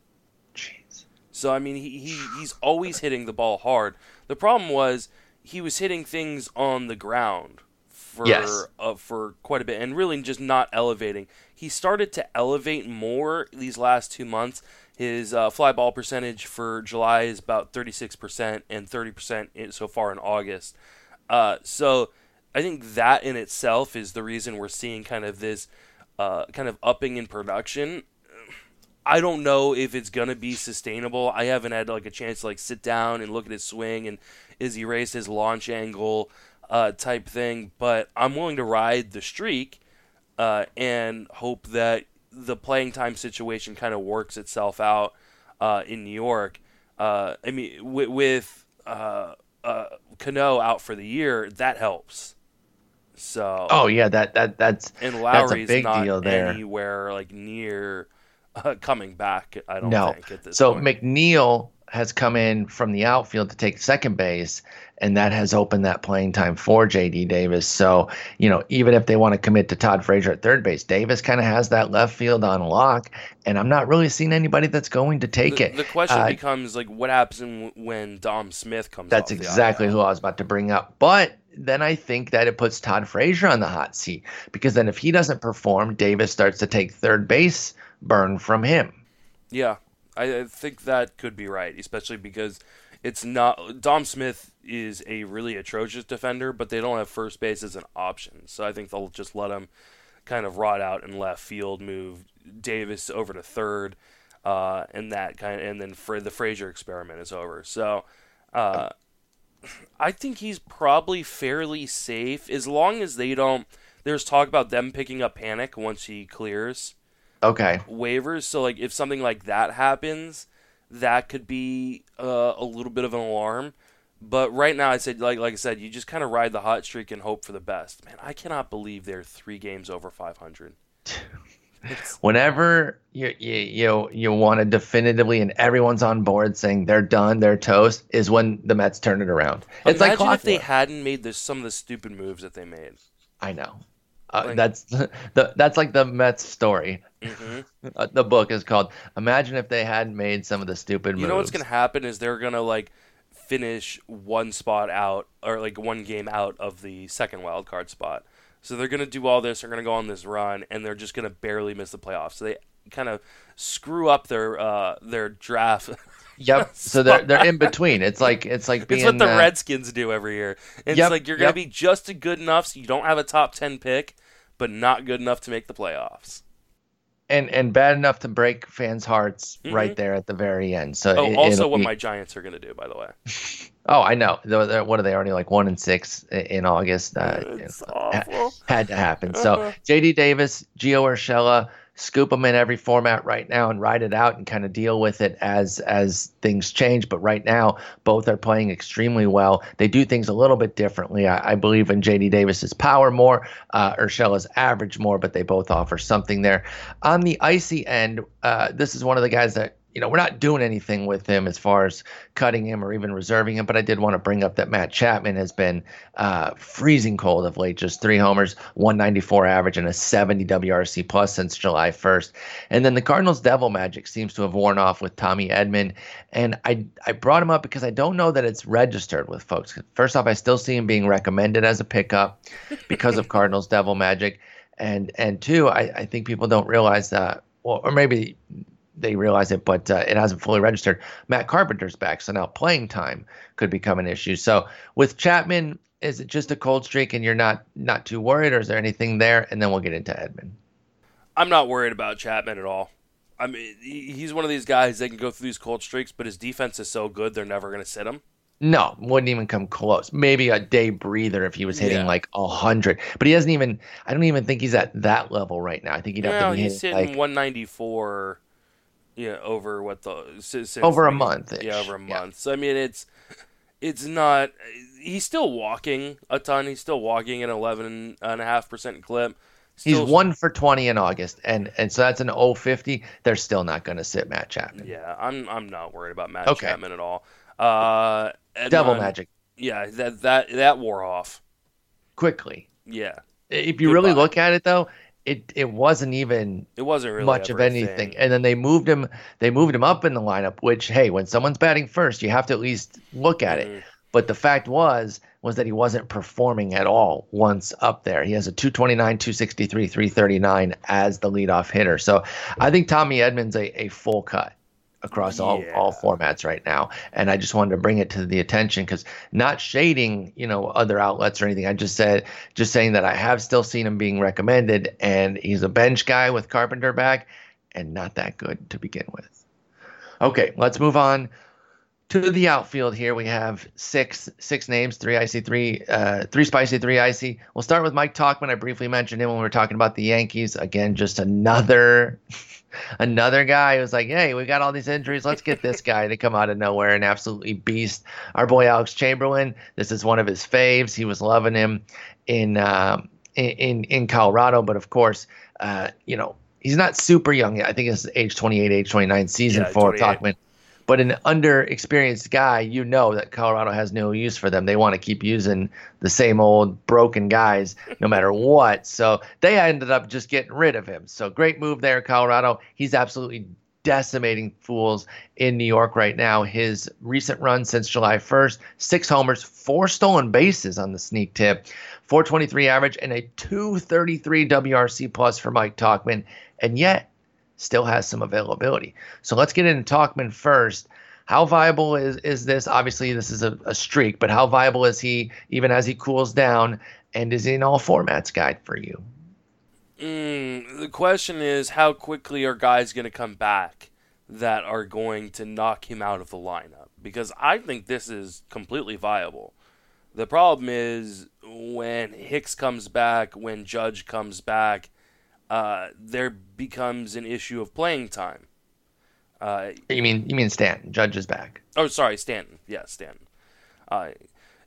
Jeez. So I mean, he, he he's always hitting the ball hard. The problem was he was hitting things on the ground for yes. uh, for quite a bit, and really just not elevating. He started to elevate more these last two months. His uh, fly ball percentage for July is about 36% and 30% so far in August. Uh, so I think that in itself is the reason we're seeing kind of this uh, kind of upping in production. I don't know if it's gonna be sustainable. I haven't had like a chance to like sit down and look at his swing and is he raised his launch angle uh, type thing. But I'm willing to ride the streak uh, and hope that the playing time situation kind of works itself out uh, in New York. Uh, I mean, with, with uh, uh, Cano out for the year, that helps. So oh yeah, that that that's and Lowrie's that's a big not deal there. anywhere like near uh, coming back. I don't no. think at this so point. McNeil has come in from the outfield to take second base, and that has opened that playing time for JD Davis. So, you know, even if they want to commit to Todd Frazier at third base, Davis kind of has that left field on lock, and I'm not really seeing anybody that's going to take the, it. The question uh, becomes like, what happens when Dom Smith comes? That's exactly who I was about to bring up, but. Then I think that it puts Todd Frazier on the hot seat because then if he doesn't perform, Davis starts to take third base burn from him. Yeah, I, think that could be right, especially because it's not Dom Smith is a really atrocious defender, but they don't have first base as an option. So I think they'll just let him kind of rot out in left field, move Davis over to third, uh, and that kind of, and then for the Frazier experiment is over. So uh, <clears throat> I think he's probably fairly safe as long as they don't. There's talk about them picking up Panik once he clears. Okay. Waivers. So like if something like that happens, that could be uh, a little bit of an alarm. But right now, I said like like I said, you just kind of ride the hot streak and hope for the best. Man, I cannot believe they're three games over 500. <laughs> Whenever you you you, you want to definitively and everyone's on board saying they're done, they're toast, is when the Mets turn it around. It's Imagine like if they hadn't made this, some of the stupid moves that they made. I know. Uh, like, that's <laughs> the that's like the Mets story. Mm-hmm. <laughs> Uh, the book is called "Imagine if they had made some of the stupid." You moves. know what's gonna happen is they're gonna like finish one spot out or like one game out of the second wild card spot. So they're gonna do all this. They're gonna go on this run, and they're just gonna barely miss the playoffs. So they kind of screw up their uh, their draft. <laughs> Yep. <laughs> so they're they're in between. It's like it's like being, it's what the uh, Redskins do every year. It's yep, like you're gonna yep. be just good enough so you don't have a top ten pick, but not good enough to make the playoffs. And and bad enough to break fans' hearts mm-hmm. right there at the very end. So oh, it, also what be... my Giants are gonna do, by the way. <laughs> oh, I know. What are they already like one and six in August? Uh, it's awful. Had to happen. So. <laughs> J.D. Davis, Gio Urshela scoop them in every format right now and ride it out and kind of deal with it as as things change. But right now, both are playing extremely well. They do things a little bit differently. I, I believe in J.D. Davis's power more, uh, Urshela's average more, but they both offer something there. On the icy end, uh, this is one of the guys that you know, we're not doing anything with him as far as cutting him or even reserving him. But I did want to bring up that Matt Chapman has been uh, freezing cold of late. Just three homers, 194 average, and a 70 WRC plus since July 1st. And then the Cardinals' devil magic seems to have worn off with Tommy Edman. And I I brought him up because I don't know that it's registered with folks. First off, I still see him being recommended as a pickup because of <laughs> Cardinals' devil magic. And and two, I, I think people don't realize that, well, or maybe they realize it, but uh, it hasn't fully registered. Matt Carpenter's back, so now playing time could become an issue. So with Chapman, is it just a cold streak, and you're not not too worried, or is there anything there? And then we'll get into Edman. I'm not worried about Chapman at all. I mean, he's one of these guys that can go through these cold streaks, but his defense is so good they're never going to sit him. No, wouldn't even come close. Maybe a day breather if he was hitting yeah. like a hundred, but he doesn't even. I don't even think he's at that level right now. I think he'd have no, to be he's hitting hitting like 194 yeah, over what the since over a month. Yeah, over a month. Yeah. So I mean, it's it's not. He's still walking a ton. He's still walking at eleven and a half percent clip. Still, he's one for twenty in August, and and so that's an 050. They're still not going to sit Matt Chapman. Yeah, I'm I'm not worried about Matt okay. Chapman at all. Uh, Devil magic. Yeah, that that that wore off quickly. Yeah. If you Goodbye. really look at it, though, it it wasn't even it wasn't really much of anything. And then they moved him they moved him up in the lineup, which hey, when someone's batting first, you have to at least look at mm-hmm. it. But the fact was was that he wasn't performing at all once up there. He has a 229, 263, 339 as the leadoff hitter. So I think Tommy Edman's a, a full cut across all, all formats right now. And I just wanted to bring it to the attention because not shading, you know, other outlets or anything. I just said, just saying that I have still seen him being recommended and he's a bench guy with Carpenter back and not that good to begin with. Okay, let's move on to the outfield here. We have six six names, three icy, three uh, three spicy, three icy. We'll start with Mike Tauchman I briefly mentioned him when we were talking about the Yankees. Again, just another <laughs> another guy who's like, hey, we got all these injuries. Let's get this guy to come out of nowhere and absolutely beast. Our boy Alex Chamberlain. This is one of his faves. He was loving him in uh, in in Colorado, but of course, uh, you know, he's not super young yet. I think it's age 28, age 29 season yeah, for Tauchman. But an underexperienced guy, you know that Colorado has no use for them. They want to keep using the same old broken guys no matter what. So they ended up just getting rid of him. So great move there, Colorado. He's absolutely decimating fools in New York right now. His recent run since July 1st, six homers, four stolen bases on the sneak tip, 423 average, and a 233 WRC plus for Mike Tauchman. And yet, still has some availability. So let's get into Tauchman first. How viable is, is this? Obviously, this is a, a streak, but how viable is he even as he cools down? And is he in all formats guide for you? Mm, the question is, how quickly are guys going to come back that are going to knock him out of the lineup? Because I think this is completely viable. The problem is when Hicks comes back, when Judge comes back, uh, there becomes an issue of playing time. Uh, you mean you mean Stanton? Judge is back. Oh, sorry, Stanton. Yeah, Stanton. Uh,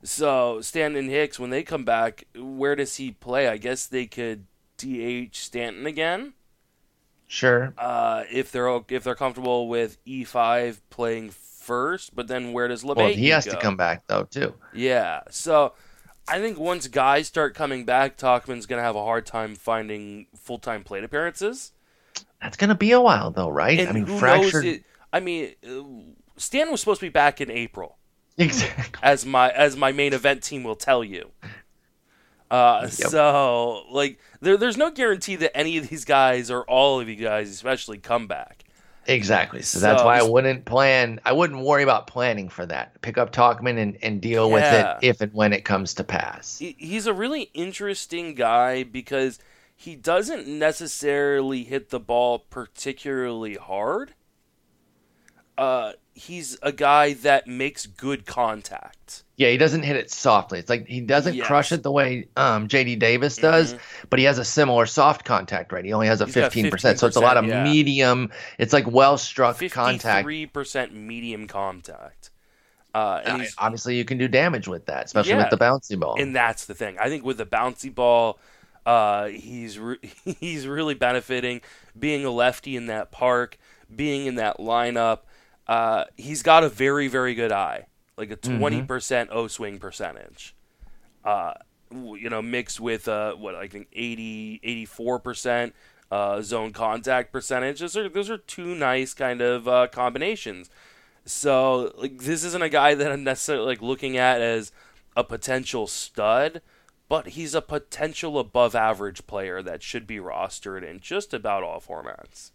so Stanton and Hicks, when they come back, where does he play? I guess they could DH Stanton again. Sure. Uh, if they're if they're comfortable with E five playing first, but then where does LeMahieu Well, he has go? to come back though too. Yeah. So I think once guys start coming back, Tauchman's going to have a hard time finding full time plate appearances. That's gonna be a while though, right? And I mean, fractured. It, I mean, uh, Stan was supposed to be back in April, Exactly. as my as my main event team will tell you. Uh, Yep. So, like, there, there's no guarantee that any of these guys or all of you guys, especially, come back. Exactly. So that's why I wouldn't plan. I wouldn't worry about planning for that. Pick up Tauchman and, and deal Yeah. with it if and when it comes to pass. He's a really interesting guy because he doesn't necessarily hit the ball particularly hard. Uh, he's a guy that makes good contact. Yeah, he doesn't hit it softly. It's like he doesn't Yes. crush it the way um, JD Davis does, but he has a similar soft contact rate. He only has a 15%. So it's a lot of yeah. medium. It's like well struck contact. Fifty-three percent medium contact. Uh, and Uh, obviously, you can do damage with that, especially Yeah. with the bouncy ball. and that's the thing. I think with the bouncy ball, uh, he's re- <laughs> he's really benefiting being a lefty in that park, being in that lineup. Uh, he's got a very very good eye, like a 20 percent O swing percentage. Uh, you know, mixed with uh, what I think 80 84 percent uh, zone contact percentage. Those are those are two nice kind of uh, combinations. So like this isn't a guy that I'm necessarily like looking at as a potential stud, but he's a potential above average player that should be rostered in just about all formats.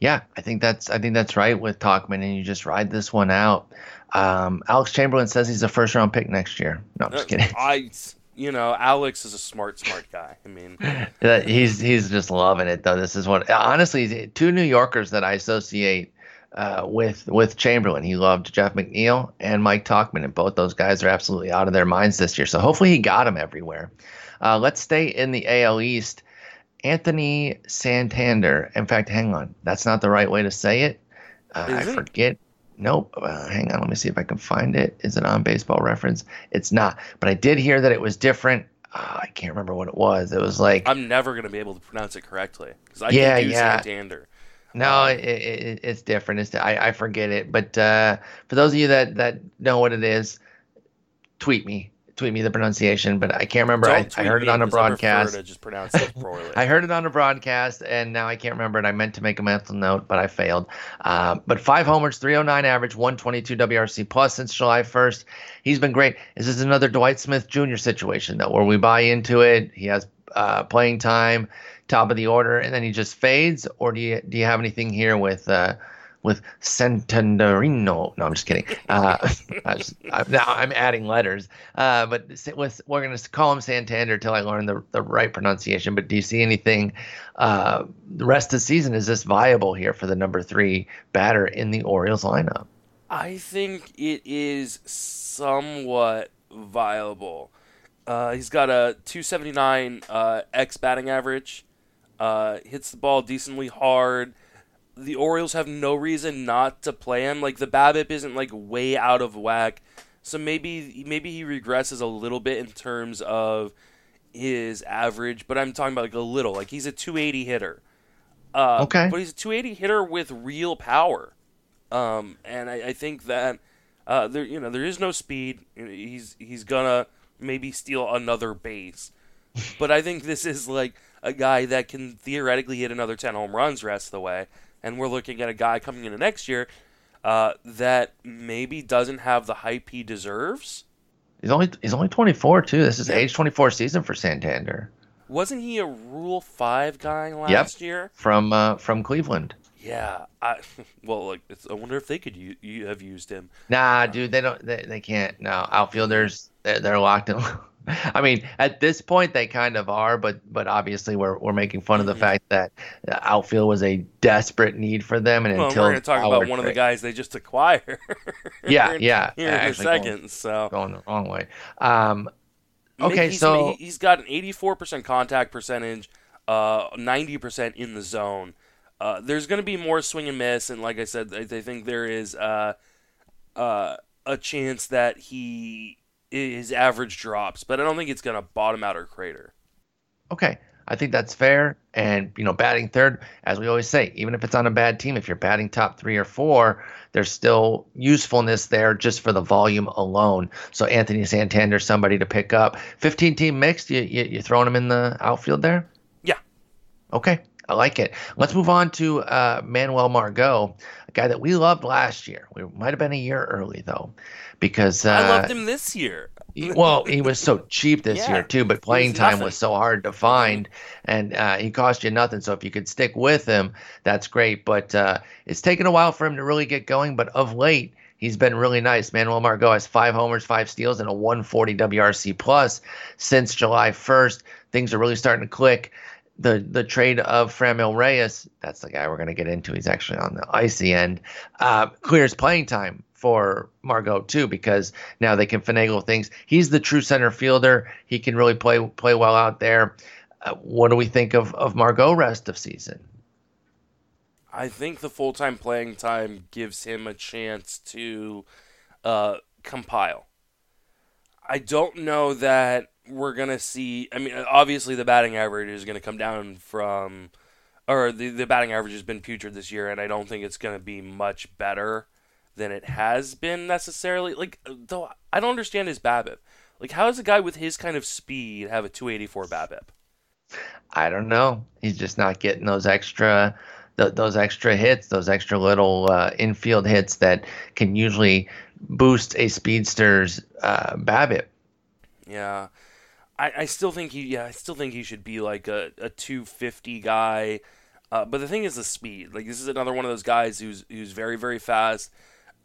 Yeah, I think that's I think that's right with Tauchman, and you just ride this one out. Um, Alex Chamberlain says he's a first round pick next year. No, I'm just kidding. I you know, Alex is a smart smart guy. I mean, <laughs> he's he's just loving it though. This is what honestly two New Yorkers that I associate uh, with with Chamberlain. He loved Jeff McNeil and Mike Tauchman, and both those guys are absolutely out of their minds this year. So hopefully he got him everywhere. Uh, let's stay in the AL East. Anthony Santander. In fact, hang on, that's not the right way to say it. Uh, I it? forget. Nope. Uh, hang on. Let me see if I can find it. Is it on Baseball Reference? It's not. But I did hear that it was different. Uh, I can't remember what it was. It was like I'm never gonna be able to pronounce it correctly because I Yeah, can do yeah. Santander. No, it, it, it's different. It's I, I forget it. But uh, for those of you that, that know what it is, tweet me. Tweet me the pronunciation. But I can't remember. I, I heard it on a I broadcast. To just pronounce it poorly. <laughs> I heard it on a broadcast, and now I can't remember it. I meant to make a mental note, but I failed. Uh, but five homers, 309 average, 122 WRC plus since July 1st. He's been great. This Is this another Dwight Smith Jr. situation, though, where we buy into it? He has uh, playing time, top of the order, and then he just fades? Or do you do you have anything here with uh, with Santanderino? No, I'm just kidding. Uh, <laughs> I was, I, now I'm adding letters. Uh, but with, we're going to call him Santander till I learn the, the right pronunciation. But do you see anything uh, the rest of the season? Is this viable here for the number three batter in the Orioles lineup? I think it is somewhat viable. Uh, he's got a 279 uh, X batting average. Uh, hits the ball decently hard. The Orioles have no reason not to play him. Like the BABIP isn't like way out of whack, so maybe maybe he regresses a little bit in terms of his average. But I'm talking about like a little. Like he's a 280 hitter. Uh, Okay. But he's a 280 hitter with real power. Um, and I, I think that uh, there, you know, there is no speed. He's he's gonna maybe steal another base, but I think this is like a guy that can theoretically hit another ten home runs rest of the way. And we're looking at a guy coming into next year uh, that maybe doesn't have the hype he deserves. He's only he's only 24 too. This is yeah. age 24 season for Santander. Wasn't he a Rule Five guy last yep. year from uh, from Cleveland? Yeah, I <laughs> well, like I wonder if they could u- have used him. Nah, dude, they don't. They, they can't. No, outfielders they're, they're locked in. <laughs> I mean, at this point they kind of are, but but obviously we're we're making fun of the mm-hmm. fact that outfield was a desperate need for them, and well, until we're going to talk about one of the guys they just acquired. <laughs> yeah, yeah, here in a second. Going, so going the wrong way. Um, okay, he's, so he's got an 84% contact percentage, uh, 90% in the zone. Uh, there's going to be more swing and miss, and like I said, I, I think there is uh, uh, a chance that he his average drops, but I don't think it's going to bottom out or crater. Okay, I think that's fair. And you know, batting third, as we always say, even if it's on a bad team, if you're batting top three or four, there's still usefulness there just for the volume alone. So Anthony Santander, somebody to pick up. 15 team mixed, you you, you throwing him in the outfield there? Yeah. Okay. I like it. Let's move on to uh, Manuel Margot, a guy that we loved last year. We might have been a year early though, because uh, I loved him this year. well, he was so cheap this yeah, year too, but playing was time nothing. was so hard to find, and uh, he cost you nothing. So if you could stick with him, that's great. But uh, it's taken a while for him to really get going. But of late, he's been really nice. Manuel Margot has five homers, five steals, and a 140 WRC plus since July 1st. Things are really starting to click the the trade of Franmil Reyes, that's the guy we're going to get into. He's actually on the icy end. Uh, clears playing time for Margot too because now they can finagle things. He's the true center fielder. He can really play play well out there. Uh, what do we think of of Margot rest of season? I think the full time playing time gives him a chance to uh, compile. I don't know that we're gonna see. I mean, obviously the batting average is gonna come down from, or the the batting average has been putrid this year, and I don't think it's gonna be much better than it has been necessarily. Like, though I don't understand his BABIP. Like, how does a guy with his kind of speed have a 284 BABIP? I don't know. He's just not getting those extra. those extra hits, those extra little uh, infield hits that can usually boost a speedster's uh, BABIP. Yeah, I, I still think he yeah I still think he should be like a, a 250 guy. Uh, but the thing is the speed. Like this is another one of those guys who's who's very very fast,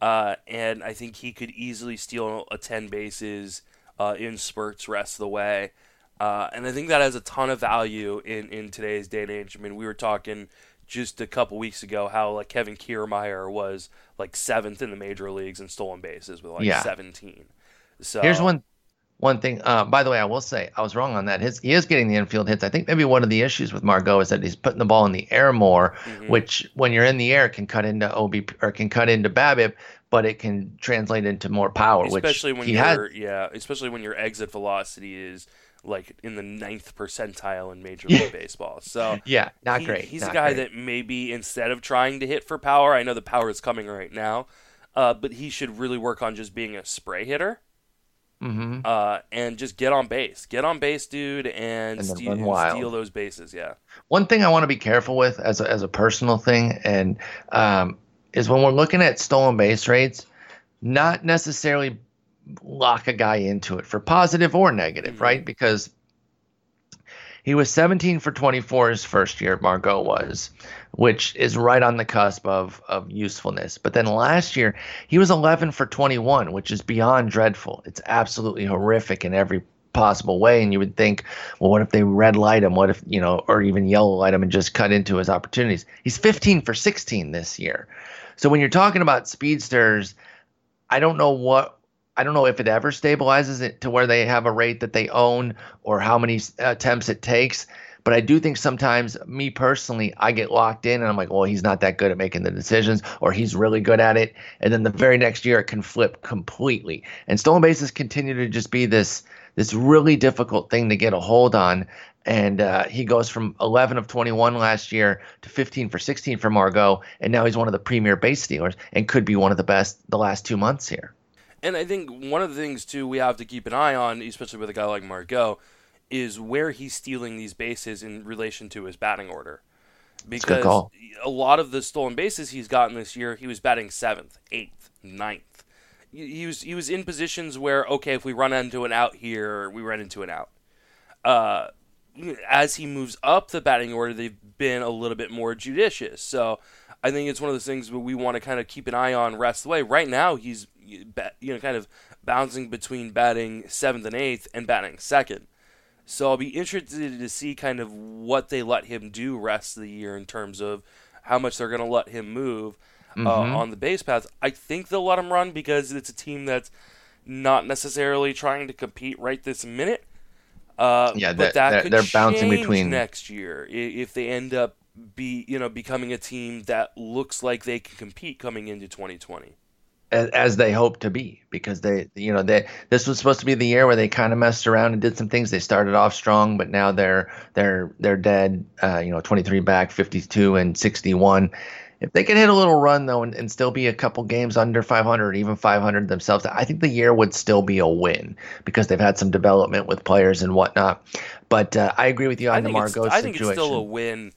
uh, and I think he could easily steal a 10 bases uh, in spurts rest of the way. Uh, and I think that has a ton of value in, in today's day and age. I mean, we were talking just a couple weeks ago how like Kevin Kiermaier was like seventh in the major leagues in stolen bases with like yeah. 17. So here's one one thing. Uh, by the way, I will say I was wrong on that. His he is getting the infield hits. I think maybe one of the issues with Margot is that he's putting the ball in the air more, mm-hmm. which when you're in the air can cut into OB or can cut into BABIP, but it can translate into more power. Especially when your yeah, especially when your exit velocity is like in the ninth percentile in Major <laughs> League Baseball. So yeah, not he, great. He's not a guy great. that maybe instead of trying to hit for power, I know the power is coming right now, uh, but he should really work on just being a spray hitter Mm-hmm. Uh, and just get on base. Get on base, dude, and, and steal, steal, those bases. Yeah. One thing I want to be careful with as a, as a personal thing, and um, is when we're looking at stolen base rates, not necessarily lock a guy into it for positive or negative, mm-hmm. right? Because he was 17 for 24 his first year, Margot was, which is right on the cusp of, of usefulness. But then last year, he was 11 for 21, which is beyond dreadful. It's absolutely horrific in every possible way. And you would think, well, what if they red light him? What if, you know, or even yellow light him and just cut into his opportunities? He's 15 for 16 this year. So when you're talking about speedsters, I don't know what I don't know if it ever stabilizes it to where they have a rate that they own or how many attempts it takes. But I do think sometimes, me personally, I get locked in and I'm like, well, he's not that good at making the decisions, or he's really good at it. And then the very next year, it can flip completely. And stolen bases continue to just be this this really difficult thing to get a hold on. and uh, he goes from 11 of 21 last year to 15 for 16 for Margot, and now he's one of the premier base stealers and could be one of the best the last two months here. And I think one of the things too we have to keep an eye on, especially with a guy like Margot, is where he's stealing these bases in relation to his batting order. Because a lot of the stolen bases he's gotten this year, he was batting seventh, eighth, ninth. He was he was in positions where okay, if we run into an out here, we run into an out. Uh, as he moves up the batting order, they've been a little bit more judicious. So I think it's one of those things where we want to kind of keep an eye on rest of the way. Right now, he's you know kind of bouncing between batting seventh and eighth and batting second. So I'll be interested to see kind of what they let him do rest of the year in terms of how much they're going to let him move uh, mm-hmm. on the base path. I think they'll let him run because it's a team that's not necessarily trying to compete right this minute. Uh, yeah, but that they're, they're bouncing between next year if they end up be you know becoming a team that looks like they can compete coming into 2020 as, as, they hope to be because they you know they this was supposed to be the year where they kind of messed around and did some things. They started off strong but now they're they're they're dead uh, you know 23 back 52 and 61 if they can hit a little run though and, and still be a couple games under 500 even 500 themselves i think the year would still be a win because they've had some development with players and whatnot. But uh, i agree with you on the margot i think it's still a win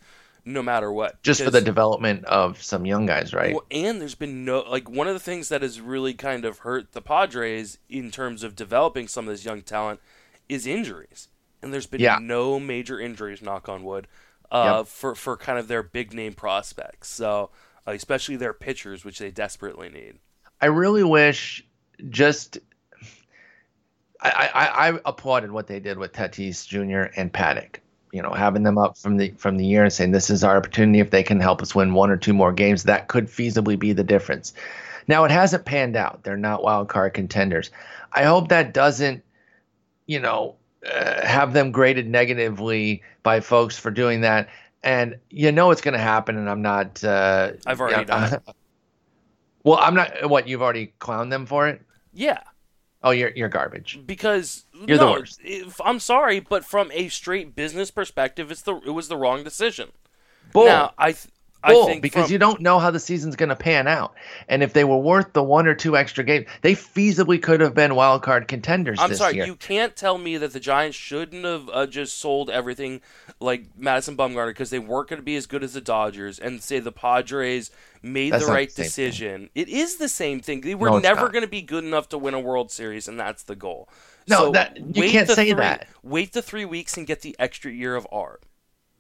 no matter what just for the development of some young guys right well, and there's been no like one of the things that has really kind of hurt the padres in terms of developing some of this young talent is injuries and there's been yeah. no major injuries knock on wood uh, yep. for for kind of their big name prospects. So uh, especially their pitchers, which they desperately need. I really wish just. I, I, I applauded what they did with Tatis Jr. and Paddack. You know, having them up from the from the year and saying this is our opportunity. If they can help us win one or two more games, that could feasibly be the difference. Now it hasn't panned out. They're not wild card contenders. I hope that doesn't, you know, uh, have them graded negatively by folks for doing that. And you know it's going to happen, and I'm not. Uh, I've already done it. <laughs> Well, I'm not. What you've already clowned them for it? Yeah. Oh, you're you're garbage. Because you're no, the worst. If, I'm sorry, but from a straight business perspective, it's the it was the wrong decision. Bull. Now I Bull, because from, you don't know how the season's going to pan out. And if they were worth the one or two extra games, they feasibly could have been wild card contenders. I'm sorry, year. you can't tell me that the Giants shouldn't have uh, just sold everything like Madison Bumgarner because they weren't going to be as good as the Dodgers, and say the Padres made that's the right the decision. Thing. It is the same thing. They were no, never going to be good enough to win a World Series, and that's the goal. No, so that you can't say three, that. Wait the three weeks and get the extra year of art.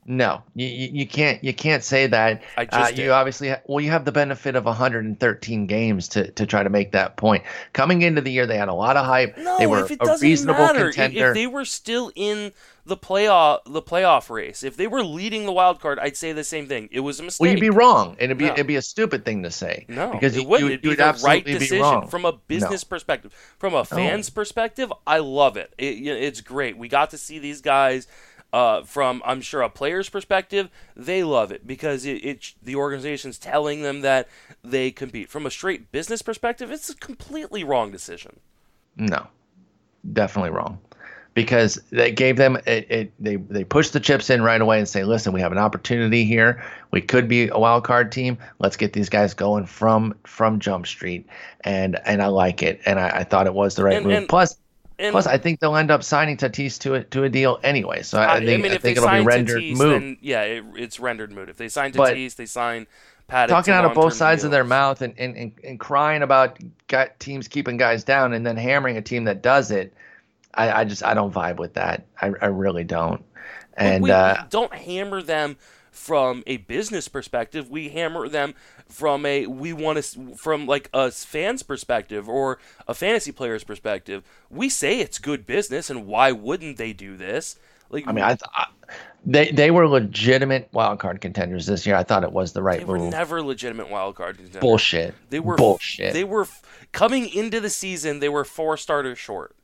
No, you, you can't you can't say that. I just uh, you obviously ha- well you have the benefit of 113 games to, to try to make that point. Coming into the year, they had a lot of hype. No, they were if it a doesn't reasonable matter. contender. If they were still in the playoff the playoff race, if they were leading the wild card, I'd say the same thing. It was a mistake. Well, you'd be wrong, and it'd be no. it'd be a stupid thing to say. No, because it wouldn't. You, it'd be the right decision from a business no. perspective. From a fan's no. perspective, I love it. it. It's great. We got to see these guys uh, from I'm sure a player's perspective, they love it because it, it the organization's telling them that they compete. From a straight business perspective, it's a completely wrong decision. No, definitely wrong, because they gave them it, it, They they pushed the chips in right away and say, listen, we have an opportunity here. We could be a wild card team. Let's get these guys going from from Jump Street, and and I like it, and I, I thought it was the right and, move. And, Plus and Plus, I think they'll end up signing Tatis to a, to a deal anyway. So I, I think, I mean, I think it'll be rendered Tatis, moot. Then, yeah, it, it's rendered moot. If they sign Tatis, but they sign Paddack. Talking out of both sides deals. of their mouth and, and, and, and, crying about got teams keeping guys down and then hammering a team that does it, I, I just I don't vibe with that. I, I really don't. And we, uh, don't hammer them from a business perspective. We hammer them from a we want to from like a fan's perspective or a fantasy player's perspective. We say it's good business, and why wouldn't they do this? Like, I mean, I, I they they were legitimate wild card contenders this year. I thought it was the right they move. They were never legitimate wild card contenders. Bullshit. They were bullshit. They were coming into the season. They were four starters short.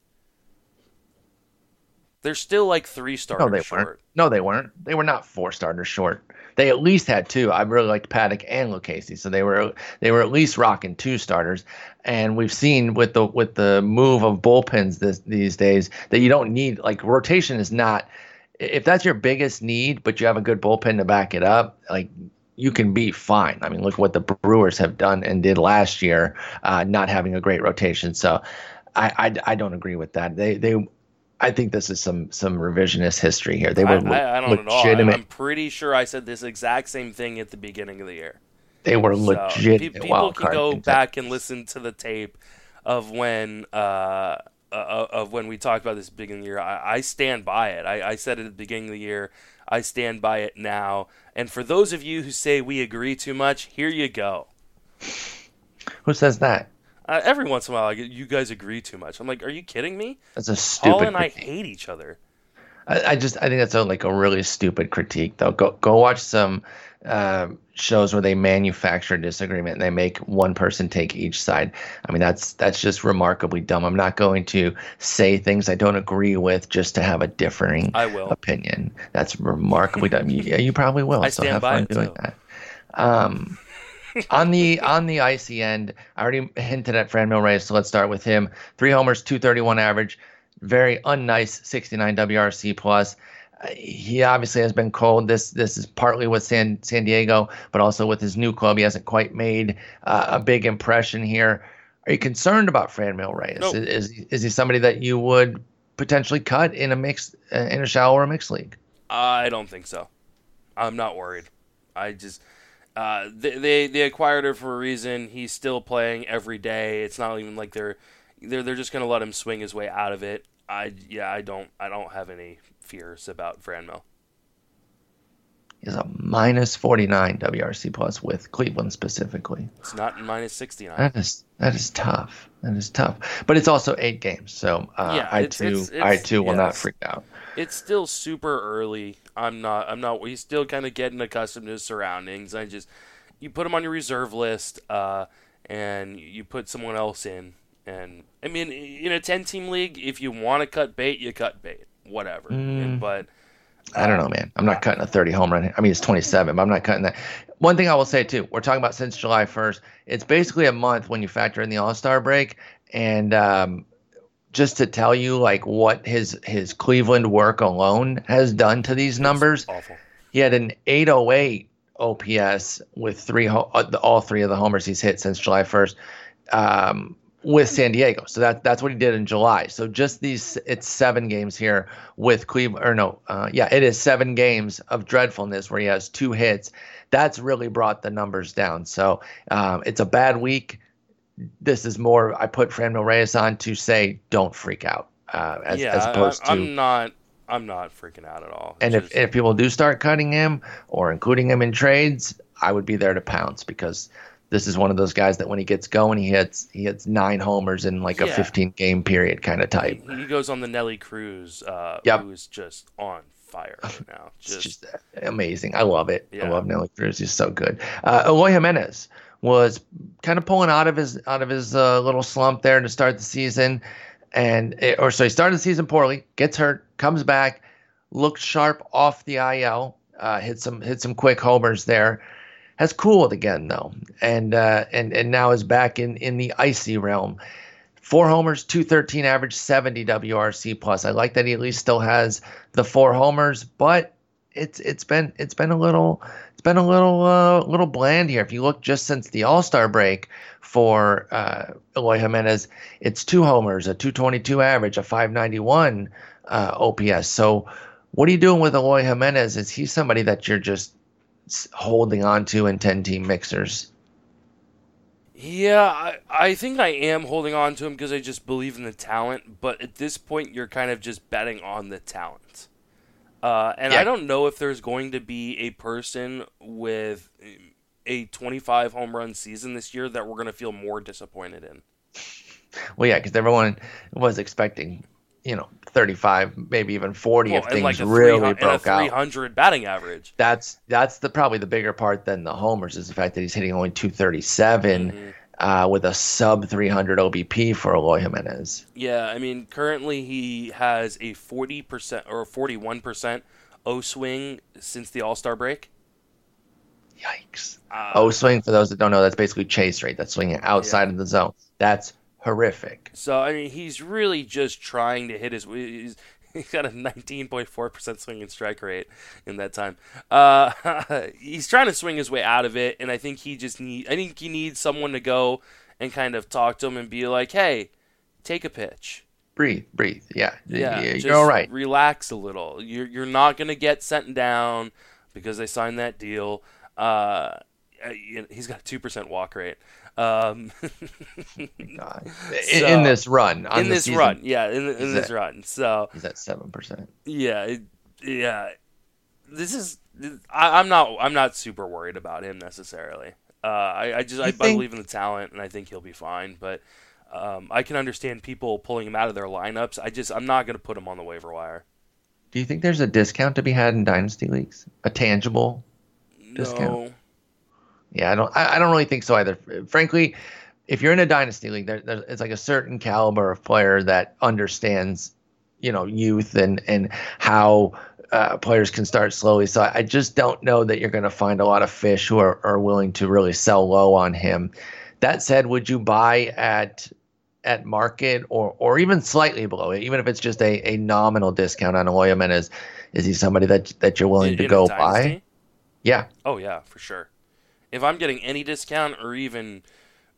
They're still like three starters no, they short. Weren't. No, they weren't. They were not four starters short. They at least had two. I really liked Paddack and Lucchesi, so they were they were at least rocking two starters. And we've seen with the with the move of bullpens this, these days that you don't need like rotation is not if that's your biggest need, but you have a good bullpen to back it up, like you can be fine. I mean, look what the Brewers have done and did last year, uh, not having a great rotation. So, I, I, I don't agree with that. They they I think this is some some revisionist history here. They were I, I, don't legitimate. I'm pretty sure I said this exact same thing at the beginning of the year. They were so legit. People can go back and listen to the tape of when uh, uh, of when we talked about this beginning of the year. I, I stand by it. I, I said it at the beginning of the year. I stand by it now. And for those of you who say we agree too much, here you go. Who says that? Uh, every once in a while, you guys agree too much. I'm like, are you kidding me? That's a stupid. Paul and critique. I hate each other. I, I, just I think that's a, like a really stupid critique, though. Go go watch some uh, shows where they manufacture disagreement and they make one person take each side. I mean, that's that's just remarkably dumb. I'm not going to say things I don't agree with just to have a differing I will. opinion. That's remarkably dumb. <laughs> Yeah, you probably will. I so have fun doing too. that. Um, on the on the icy end, I already hinted at Franmil Reyes, so let's start with him. Three homers, 231 average, very unnice 69 WRC plus. Uh, he obviously has been cold. This this is partly with San San Diego, but also with his new club. He hasn't quite made uh, a big impression here. Are you concerned about Franmil Reyes? Nope. Is, is is he somebody that you would potentially cut in a mix uh, in a shallow or a mixed league? I don't think so. I'm not worried. I just uh, they, they they acquired her for a reason. He's still playing every day. It's not even like they're they're they're just gonna let him swing his way out of it. I yeah I don't I don't have any fears about Franmil. He's a minus forty nine WRC plus with Cleveland specifically. It's not minus sixty nine. That is that is tough. That is tough. But it's also eight games, so uh, yeah, I too it's, it's, I too will not freak out. It's still super early. I'm not. I'm not. He's still kind of getting accustomed to his surroundings. I just you put him on your reserve list, uh, and you put someone else in. And I mean, in a ten team league, if you want to cut bait, you cut bait. Whatever. Mm. And, but I don't know, man. I'm not cutting a 30 home run. I mean, it's 27, but I'm not cutting that. One thing I will say too, we're talking about since July 1st. It's basically a month when you factor in the All Star break, and um, just to tell you like what his his Cleveland work alone has done to these numbers. He had an 808 OPS with three uh, all three of the homers he's hit since July 1st um, with San Diego. So that that's what he did in July. So just these it's seven games here with Cleveland or no, uh, yeah, it is seven games of dreadfulness where he has two hits. That's really brought the numbers down. So um, it's a bad week this is more I put Franmil Reyes on to say don't freak out, uh, as, yeah, as opposed I, to I'm not I'm not freaking out at all. and if, if people do start cutting him or including him in trades, I would be there to pounce because this is one of those guys that when he gets going, he hits he hits nine homers in like yeah. a 15 game period kind of type. He, he, goes on the Nellie Cruz, uh, yep. who is just on fire right now. <laughs> Just, just amazing. I love it. Yeah. I love Nellie Cruz. He's so good. Uh, Eloy Jimenez was kind of pulling out of his out of his uh, little slump there to start the season, and it, or so he started the season poorly, gets hurt, comes back, looked sharp off the IL, uh, hit some hit some quick homers there, has cooled again though, and uh, and and now is back in in the icy realm. Four homers, 213 average, 70 WRC plus. I like that he at least still has the four homers, but it's it's been it's been a little it's been a little uh, little bland here. If you look just since the All Star break for uh, Eloy Jimenez, it's two homers, a 222 average, a 591 uh, OPS. So, what are you doing with Eloy Jimenez? Is he somebody that you're just holding on to in 10 team mixers? Yeah, I, I think I am holding on to him because I just believe in the talent. But at this point, you're kind of just betting on the talent. Uh, and yeah. I don't know if there's going to be a person with a 25 home run season this year that we're going to feel more disappointed in. Well, yeah, because everyone was expecting, you know, 35, maybe even 40 well, if things like really broke out. 300 batting average. That's that's the probably the bigger part than the homers is the fact that he's hitting only 237. Mm-hmm uh, with a sub 300 OBP for Eloy Jimenez. Yeah, I mean, currently he has a 40% or 41% O swing since the All Star break. Yikes. Uh, o swing, for those that don't know, that's basically chase rate. That's swinging outside yeah. of the zone. That's horrific. So, I mean, he's really just trying to hit his. He's got a 19.4% swinging strike rate in that time. Uh, <laughs> he's trying to swing his way out of it, and I think he just need. I think he needs someone to go and kind of talk to him and be like, "Hey, take a pitch." Breathe, breathe. Yeah, Yeah, you're all right. Relax a little. You're you're not gonna get sent down because they signed that deal. Uh, he's got a two percent walk rate. Um, <laughs> God. In, So- in this run, on in this season, run, yeah, in, in this that- run. So he's at seven percent. yeah, it, yeah. This is I, I'm not I'm not super worried about him necessarily. Uh, I, I just I, I believe in the talent and I think he'll be fine. But um, I can understand people pulling him out of their lineups. I just I'm not going to put him on the waiver wire. Do you think there's a discount to be had in dynasty leagues? A tangible? Discount. Yeah, I don't. I, I don't really think so either. Frankly, if you're in a dynasty league, there, there, it's like a certain caliber of player that understands, you know, youth and and how uh, players can start slowly. So I just don't know that you're going to find a lot of fish who are, are willing to really sell low on him. That said, would you buy at at market or or even slightly below it, even if it's just a, a nominal discount on Eloy Jimenez? Is is he somebody that that you're willing In- to in go buy? Yeah. Oh yeah, for sure. If I'm getting any discount or even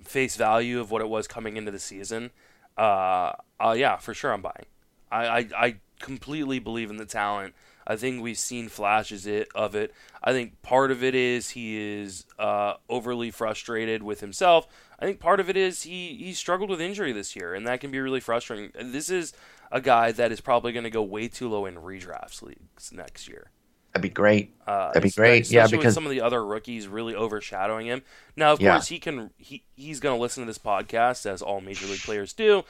face value of what it was coming into the season, uh, uh yeah, for sure I'm buying. I, I, I completely believe in the talent. I think we've seen flashes it of it. I think part of it is he is uh, overly frustrated with himself. I think part of it is he, he struggled with injury this year, and that can be really frustrating. This is a guy that is probably going to go way too low in redrafts leagues next year. That'd be great. Uh, That'd be great. Yeah, because- some of the other rookies really overshadowing him. Now, of Yeah. course, he can. He he's going to listen to this podcast as all major league players do,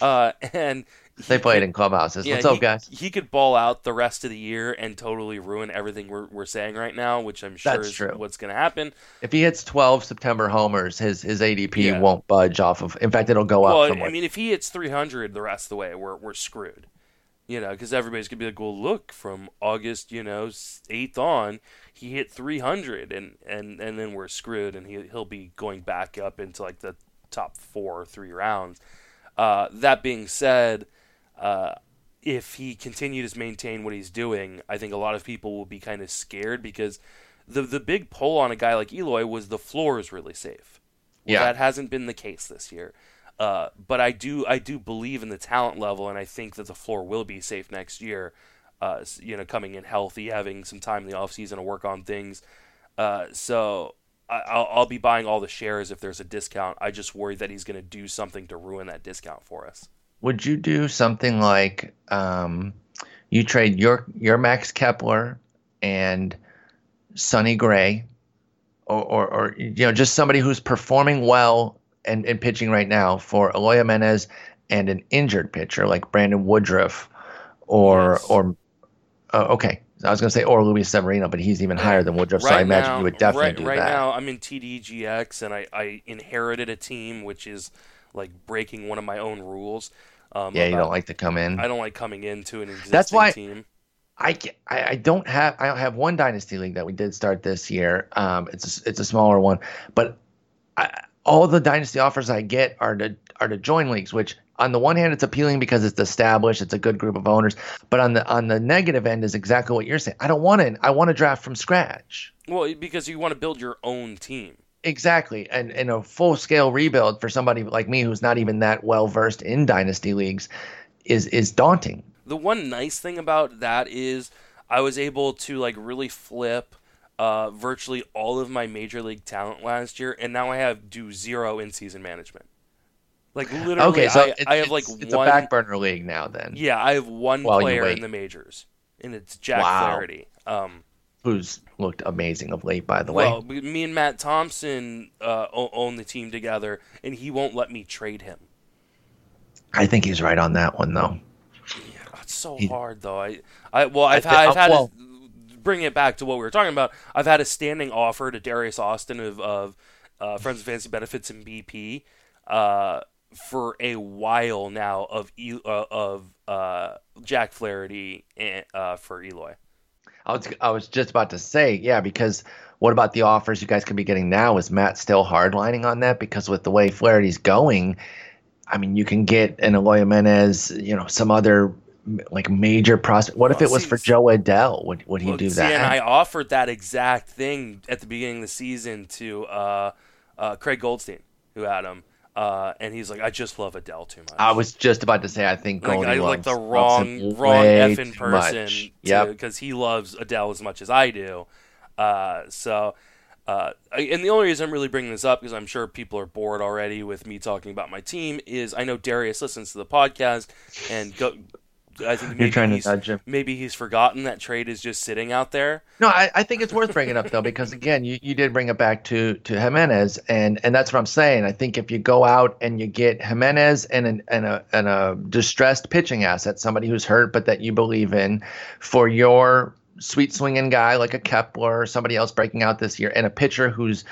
uh, <laughs> and They he played in clubhouses. yeah, What's up, he, guys? He could ball out the rest of the year and totally ruin everything we're, we're saying right now, which I'm sure That's is true. what's going to happen. If he hits 12 September homers, his his ADP Yeah. won't budge off of. In fact, it'll go up Well, I mean, if he hits 300 the rest of the way, we're we're screwed. You know, because everybody's gonna be like, "Well, look, from August, you know, eighth on, he hit 300, and and and then we're screwed, and he he'll be going back up into like the top four or three rounds." Uh, that being said, uh, if he continued to maintain what he's doing, I think a lot of people will be kind of scared because the the big pull on a guy like Eloy was the floor is really safe. Well, Yeah. that hasn't been the case this year. Uh, but I do I do believe in the talent level, and I think that the floor will be safe next year. Uh, you know, coming in healthy, having some time in the offseason to work on things. Uh, so I, I'll, I'll be buying all the shares if there's a discount. I just worry that he's going to do something to ruin that discount for us. would you do something like um, you trade your your Max Kepler and Sonny Gray, or, or or you know just somebody who's performing well and, and pitching right now for Eloy Jimenez and an injured pitcher like Brandon Woodruff, or Yes. or uh, okay. I was going to say or Luis Severino, but he's even higher than Woodruff, so I imagine you would definitely right, do right that. now I'm in TDGX and I, I inherited a team which is like breaking one of my own rules. Um, yeah, you don't like to come in. I don't like coming into an existing team. That's why- team. I, I I don't have I have one dynasty league that we did start this year. Um, it's a, it's a smaller one, but I, all the dynasty offers I get are to are to join leagues. Which on the one hand, it's appealing because it's established, it's a good group of owners. But on the on the negative end is exactly what you're saying. I don't want to. I want to draft from scratch. Well, because you want to build your own team. Exactly, and and a full scale rebuild for somebody like me who's not even that well versed in dynasty leagues is is daunting. The one nice thing about that is I was able to like really flip uh, virtually all of my major league talent last year, and now I have do zero in season management. Like literally, Okay, so I, I have like it's, it's one. a back burner league now. Then Yeah, I have one While player in the majors, and it's Jack Wow. Flaherty. Um, who's looked amazing of late, by the way. well, me and Matt Thompson uh, own the team together, and he won't let me trade him. I think he's right on that one, though. Oh, It's so He- hard though. I, I well, I've I had, I've had well- a, bring it back to what we were talking about. I've had a standing offer to Darius Austin of, of uh, Friends of Fantasy Benefits and BP uh, for a while now of uh, of uh, Jack Flaherty and, uh, for Eloy. I was I was just about to say, yeah, because what about the offers you guys could be getting now? Is Matt still hardlining on that? Because with the way Flaherty's going, I mean, you can get an Eloy Jimenez, you know, some other like major prospect. What if Well, it was see, for Jo Adell? Would would he Well, do see, that? and I offered that exact thing at the beginning of the season to uh, uh, Craig Goldstein, who had him, uh, and he's like, "I just love Adell too much." I was just about to say I think like, Goldie I loves, like the wrong, wrong effing person. Yep. because he loves Adell as much as I do. Uh, so, uh, and the only reason I'm really bringing this up because I'm sure people are bored already with me talking about my team is I know Darius listens to the podcast and go. I think maybe You're trying to he's, nudge him. maybe he's forgotten that trade is just sitting out there. No, I, I think it's worth bringing up though <laughs> because again, you, you did bring it back to to Jimenez, and and that's what I'm saying. I think if you go out and you get Jimenez and an, and a and a distressed pitching asset, somebody who's hurt but that you believe in, for your sweet swinging guy like a Kepler or somebody else breaking out this year, and a pitcher who's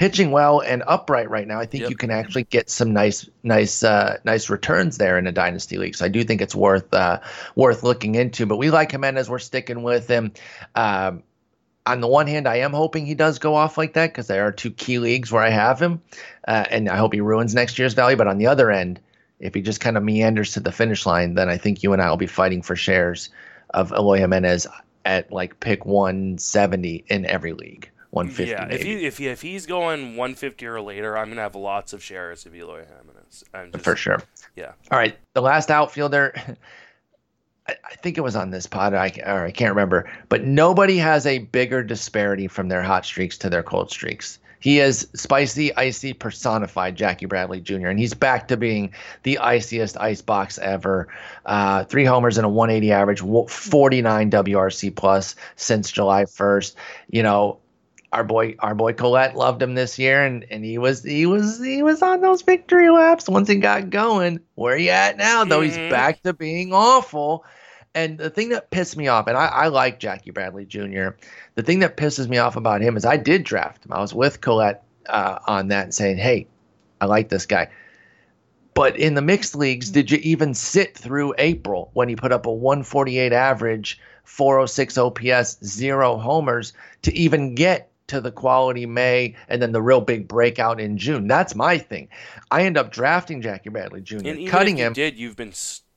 pitching well and upright right now, I think Yep. you can actually get some nice, nice, uh, nice returns there in a dynasty league. So I do think it's worth uh, worth looking into. But we like Jimenez. We're sticking with him. Um, on the one hand, I am hoping he does go off like that because there are two key leagues where I have him, uh, and I hope he ruins next year's value. But on the other end, if he just kind of meanders to the finish line, then I think you and I will be fighting for shares of Eloy Jimenez at like pick 170 in every league, 150 yeah, maybe. if he if he if he's going 150 or later, I'm gonna have lots of shares of Eloy Jimenez. Just, for sure. Yeah. All right, the last outfielder. <laughs> I, I think it was on this pod. I or I can't remember, but nobody has a bigger disparity from their hot streaks to their cold streaks. He is spicy, icy, personified Jackie Bradley Jr. and he's back to being the iciest ice box ever. Uh, three homers and a 180 average, 49 WRC plus since July 1st. You know, our boy our boy Collette loved him this year and, and he was he was he was on those victory laps once he got going. Where you at now though? He's Mhm. back to being awful. And the thing that pissed me off, and I, I like Jackie Bradley Jr. The thing that pisses me off about him is I did draft him. I was with Collette uh, on that and saying, "Hey, I like this guy." But in the mixed leagues, did you even sit through April when he put up a 148 average, 406 OPS, zero homers to even get to the quality May and then the real big breakout in June? That's my thing. I end up drafting Jackie Bradley Jr., And even cutting if you him. did, you've been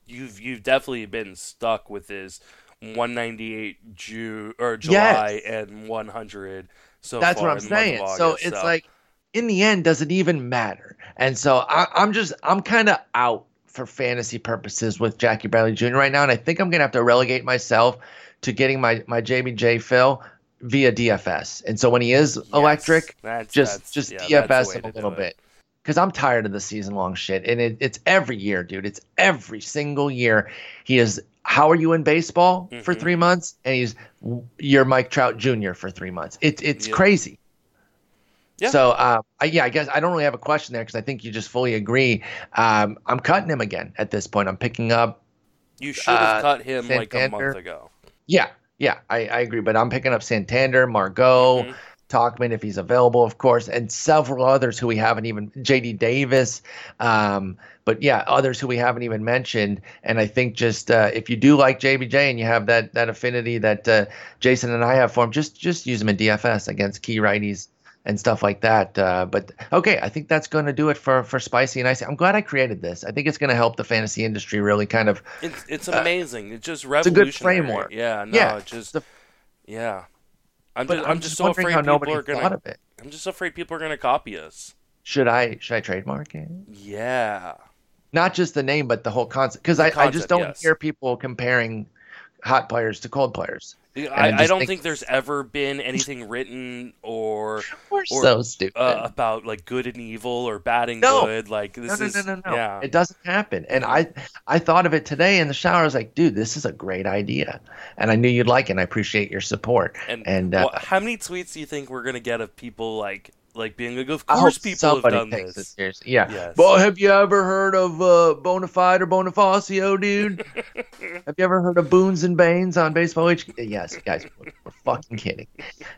you've you've definitely been stuck with his 198 Ju- or July and 100 so That's what I'm in the month of saying. August, so it's like, in the end, does it even matter? And so I, I'm just, I'm kind of out for fantasy purposes with Jackie Bradley Jr. right now, and I think I'm gonna have to relegate myself to getting my my JBJ fill via DFS. And so when he is Yes, electric, that's- just that's- just yeah, DFS him a little bit. Because I'm tired of the season long shit. And it, it's every year, dude. It's every single year. He is how are you in baseball for Mhm. three months? And he's you're Mike Trout Jr. for three months. It's it's Yeah. crazy. Yeah. So uh, I, yeah, I guess I don't really have a question there because I think you just fully agree. Um, I'm cutting him again at this point. I'm picking up. you should have uh, cut him like a month ago. Yeah, yeah, I, I agree. But I'm picking up Santander, Margot, Mhm. Tauchman if he's available, of course, and several others who we haven't even JD Davis. Um, but yeah, others who we haven't even mentioned. And I think just uh, if you do like JBJ and you have that that affinity that uh, Jason and I have for him, just just use him in DFS against key righties and stuff like that. Uh, but okay, I think that's going to do it for for spicy and icy. I'm glad I created this. I think it's going to help the fantasy industry really kind of. It's it's amazing. it's just a good framework. Yeah, no, Yeah, just the- yeah. I'm just, I'm, I'm just, so afraid how people are gonna. I'm just afraid people are gonna copy us. Should I should I trademark it? Yeah. not just the name, but the whole concept. Because I, I just don't yes. hear people comparing hot players to cold players. I I, I don't think- think there's ever been anything written or <laughs> Or, so stupid. uh, about like good and evil or bad and No. good. Like this no, is no, no, no. yeah. It doesn't happen. And I, I thought of it today in the shower. I was like, dude, this is a great idea, and I knew you'd like it. and I appreciate your support. And, and, uh, wha- how many tweets do you think we're gonna get of people like like being like, of course people have done takes this. it. Yeah. Yes. Well, have you ever heard of uh, Bonafide or Bonifacio, dude? <laughs> have you ever heard of Boons and Banes on Baseball HQ? Yes, guys, we're, we're fucking kidding.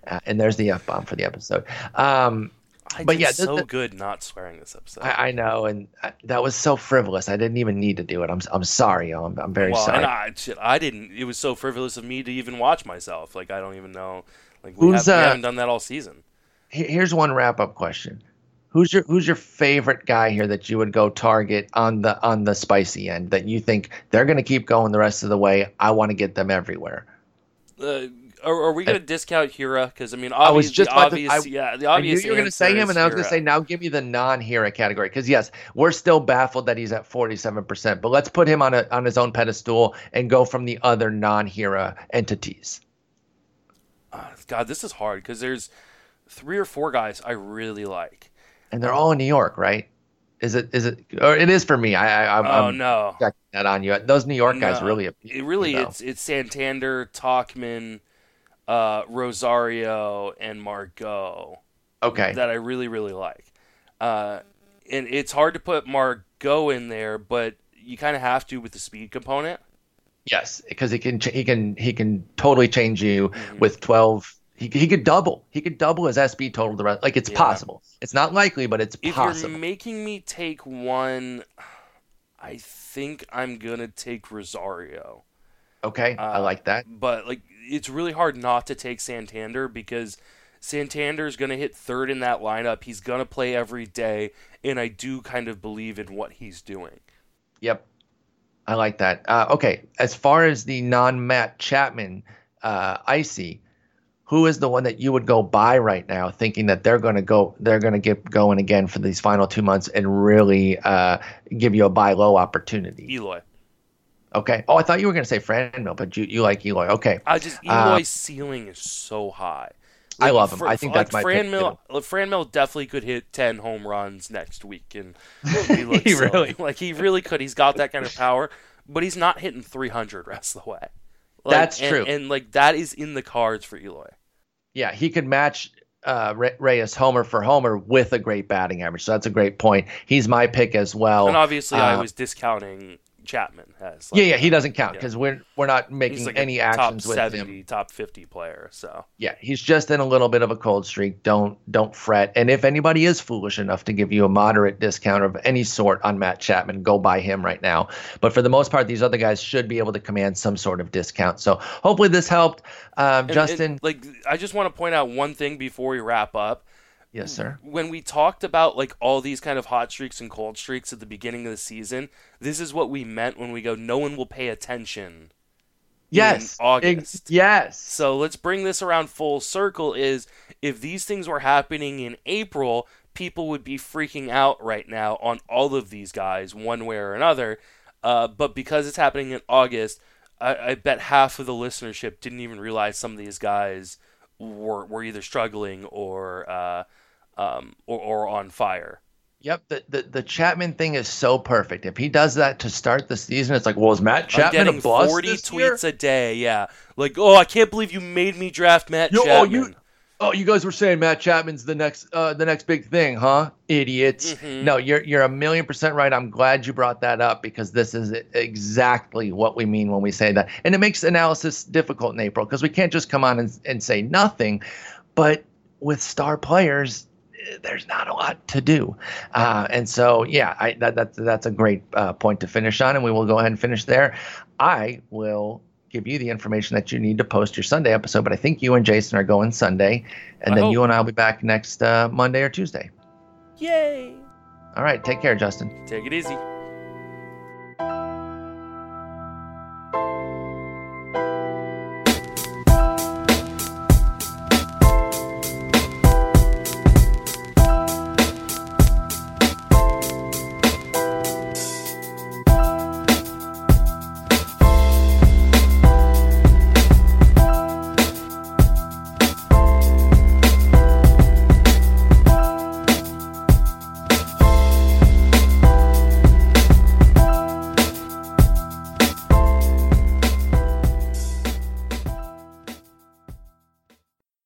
Uh, and there's the f bomb for the episode. Um, I But did yeah, the- so the- good not swearing this episode. I, I know, and I, that was so frivolous. I didn't even need to do it. I'm I'm sorry, y'all. I'm, I'm very well, sorry. and I, shit, I didn't. It was so frivolous of me to even watch myself. Like I don't even know. Like we, have, we uh, haven't done that all season. Here- Here's one wrap up question: Who's your Who's your favorite guy here that you would go target on the on the spicy end that you think they're going to keep going the rest of the way? I want to get them everywhere. Uh, are, are, we going to discount Hiura? Because I mean, obvious, I was just the obvious, to, I, yeah, the obvious. you were going to say him, and I was going to say now give me the non-Hiura category because yes, we're still baffled that he's at forty-seven percent, but let's put him on a on his own pedestal and go from the other non-Hiura entities. Uh, God, this is hard because there's three or four guys I really like and they're all in New York, right? Is it? Is it? Or it is for me. I, I I'm, oh I'm no, checking that on you. Those New York guys no. really. It really, you know. it's it's Santander, Tauchman, uh, Rosario, and Margot. Okay. That I really really like, uh, and it's hard to put Margot in there, but you kind of have to with the speed component. Yes, because he can he can he can totally change you Mhm. with twelve. He, he could double. He could double his SB total. The rest, like it's Yeah. possible. It's not likely, but it's If possible. you're making me take one, I think I'm gonna take Rosario. okay, I uh, like that. But like, it's really hard not to take Santander because Santander is gonna hit third in that lineup. He's gonna play every day, and I do kind of believe in what he's doing. Yep, I like that. Uh, okay, as far as the non-Matt Chapman uh, icy, who is the one that you would go buy right now, thinking that they're going to go, they're going to get going again for these final two months and really uh, give you a buy low opportunity? Eloy. Okay. Oh, I thought you were going to say Franmil, but you, you like Eloy. Okay. I just Uh, Eloy's ceiling is so high. I love him. Fr- I think like that's my pick, Franmil. Fran Mill definitely could hit ten home runs next week, and <laughs> he looks He really- <laughs> like he really could. He's got that kind of power, but he's not hitting three hundred rest of the way. Like, That's and- true. and like that is in the cards for Eloy. Yeah, he could match uh, Re- Reyes homer for homer with a great batting average. So that's a great point. He's my pick as well. And obviously, I uh, was discounting Chapman has. yeah, like, yeah, he doesn't count yeah. because we're we're not making like any actions top with seventy, him. top fifty player. So Yeah, he's just in a little bit of a cold streak. Don't don't fret. And if anybody is foolish enough to give you a moderate discount of any sort on Matt Chapman, go buy him right now. But for the most part, these other guys should be able to command some sort of discount. So hopefully this helped. Um, And- and, Justin, like I just want to point out one thing before we wrap up. Yes, sir. when we talked about like all these kind of hot streaks and cold streaks at the beginning of the season, this is what we meant when we go no one will pay attention. Yes, August. Ex- yes. So let's bring this around full circle is if these things were happening in April, people would be freaking out right now on all of these guys one way or another. Uh, but because it's happening in August, I, I bet half of the listenership didn't even realize some of these guys were, were either struggling or, uh, um, or or on fire. Yep, the, the the Chapman thing is so perfect. If he does that to start the season, it's like, well, is Matt I'm Chapman getting a bust 40 this year? tweets a day. Yeah, like oh, I can't believe you made me draft Matt Yo, oh, Chapman. you- Oh, you guys were saying Matt Chapman's the next uh, the next big thing, huh? Idiots. Mhm. No, you're you're a million percent right. I'm glad you brought that up because this is exactly what we mean when we say that. And it makes analysis difficult in April because we can't just come on and, and say nothing. But with star players, there's not a lot to do. Uh, and so, yeah, I, that, that's that's a great uh, point to finish on, and we will go ahead and finish there. I will give you the information that you need to post your Sunday episode, but I think you and Jason are going Sunday, and I then hope. you and I will be back next uh, Monday or Tuesday. Yay! All right, take care, Justin. Take it easy.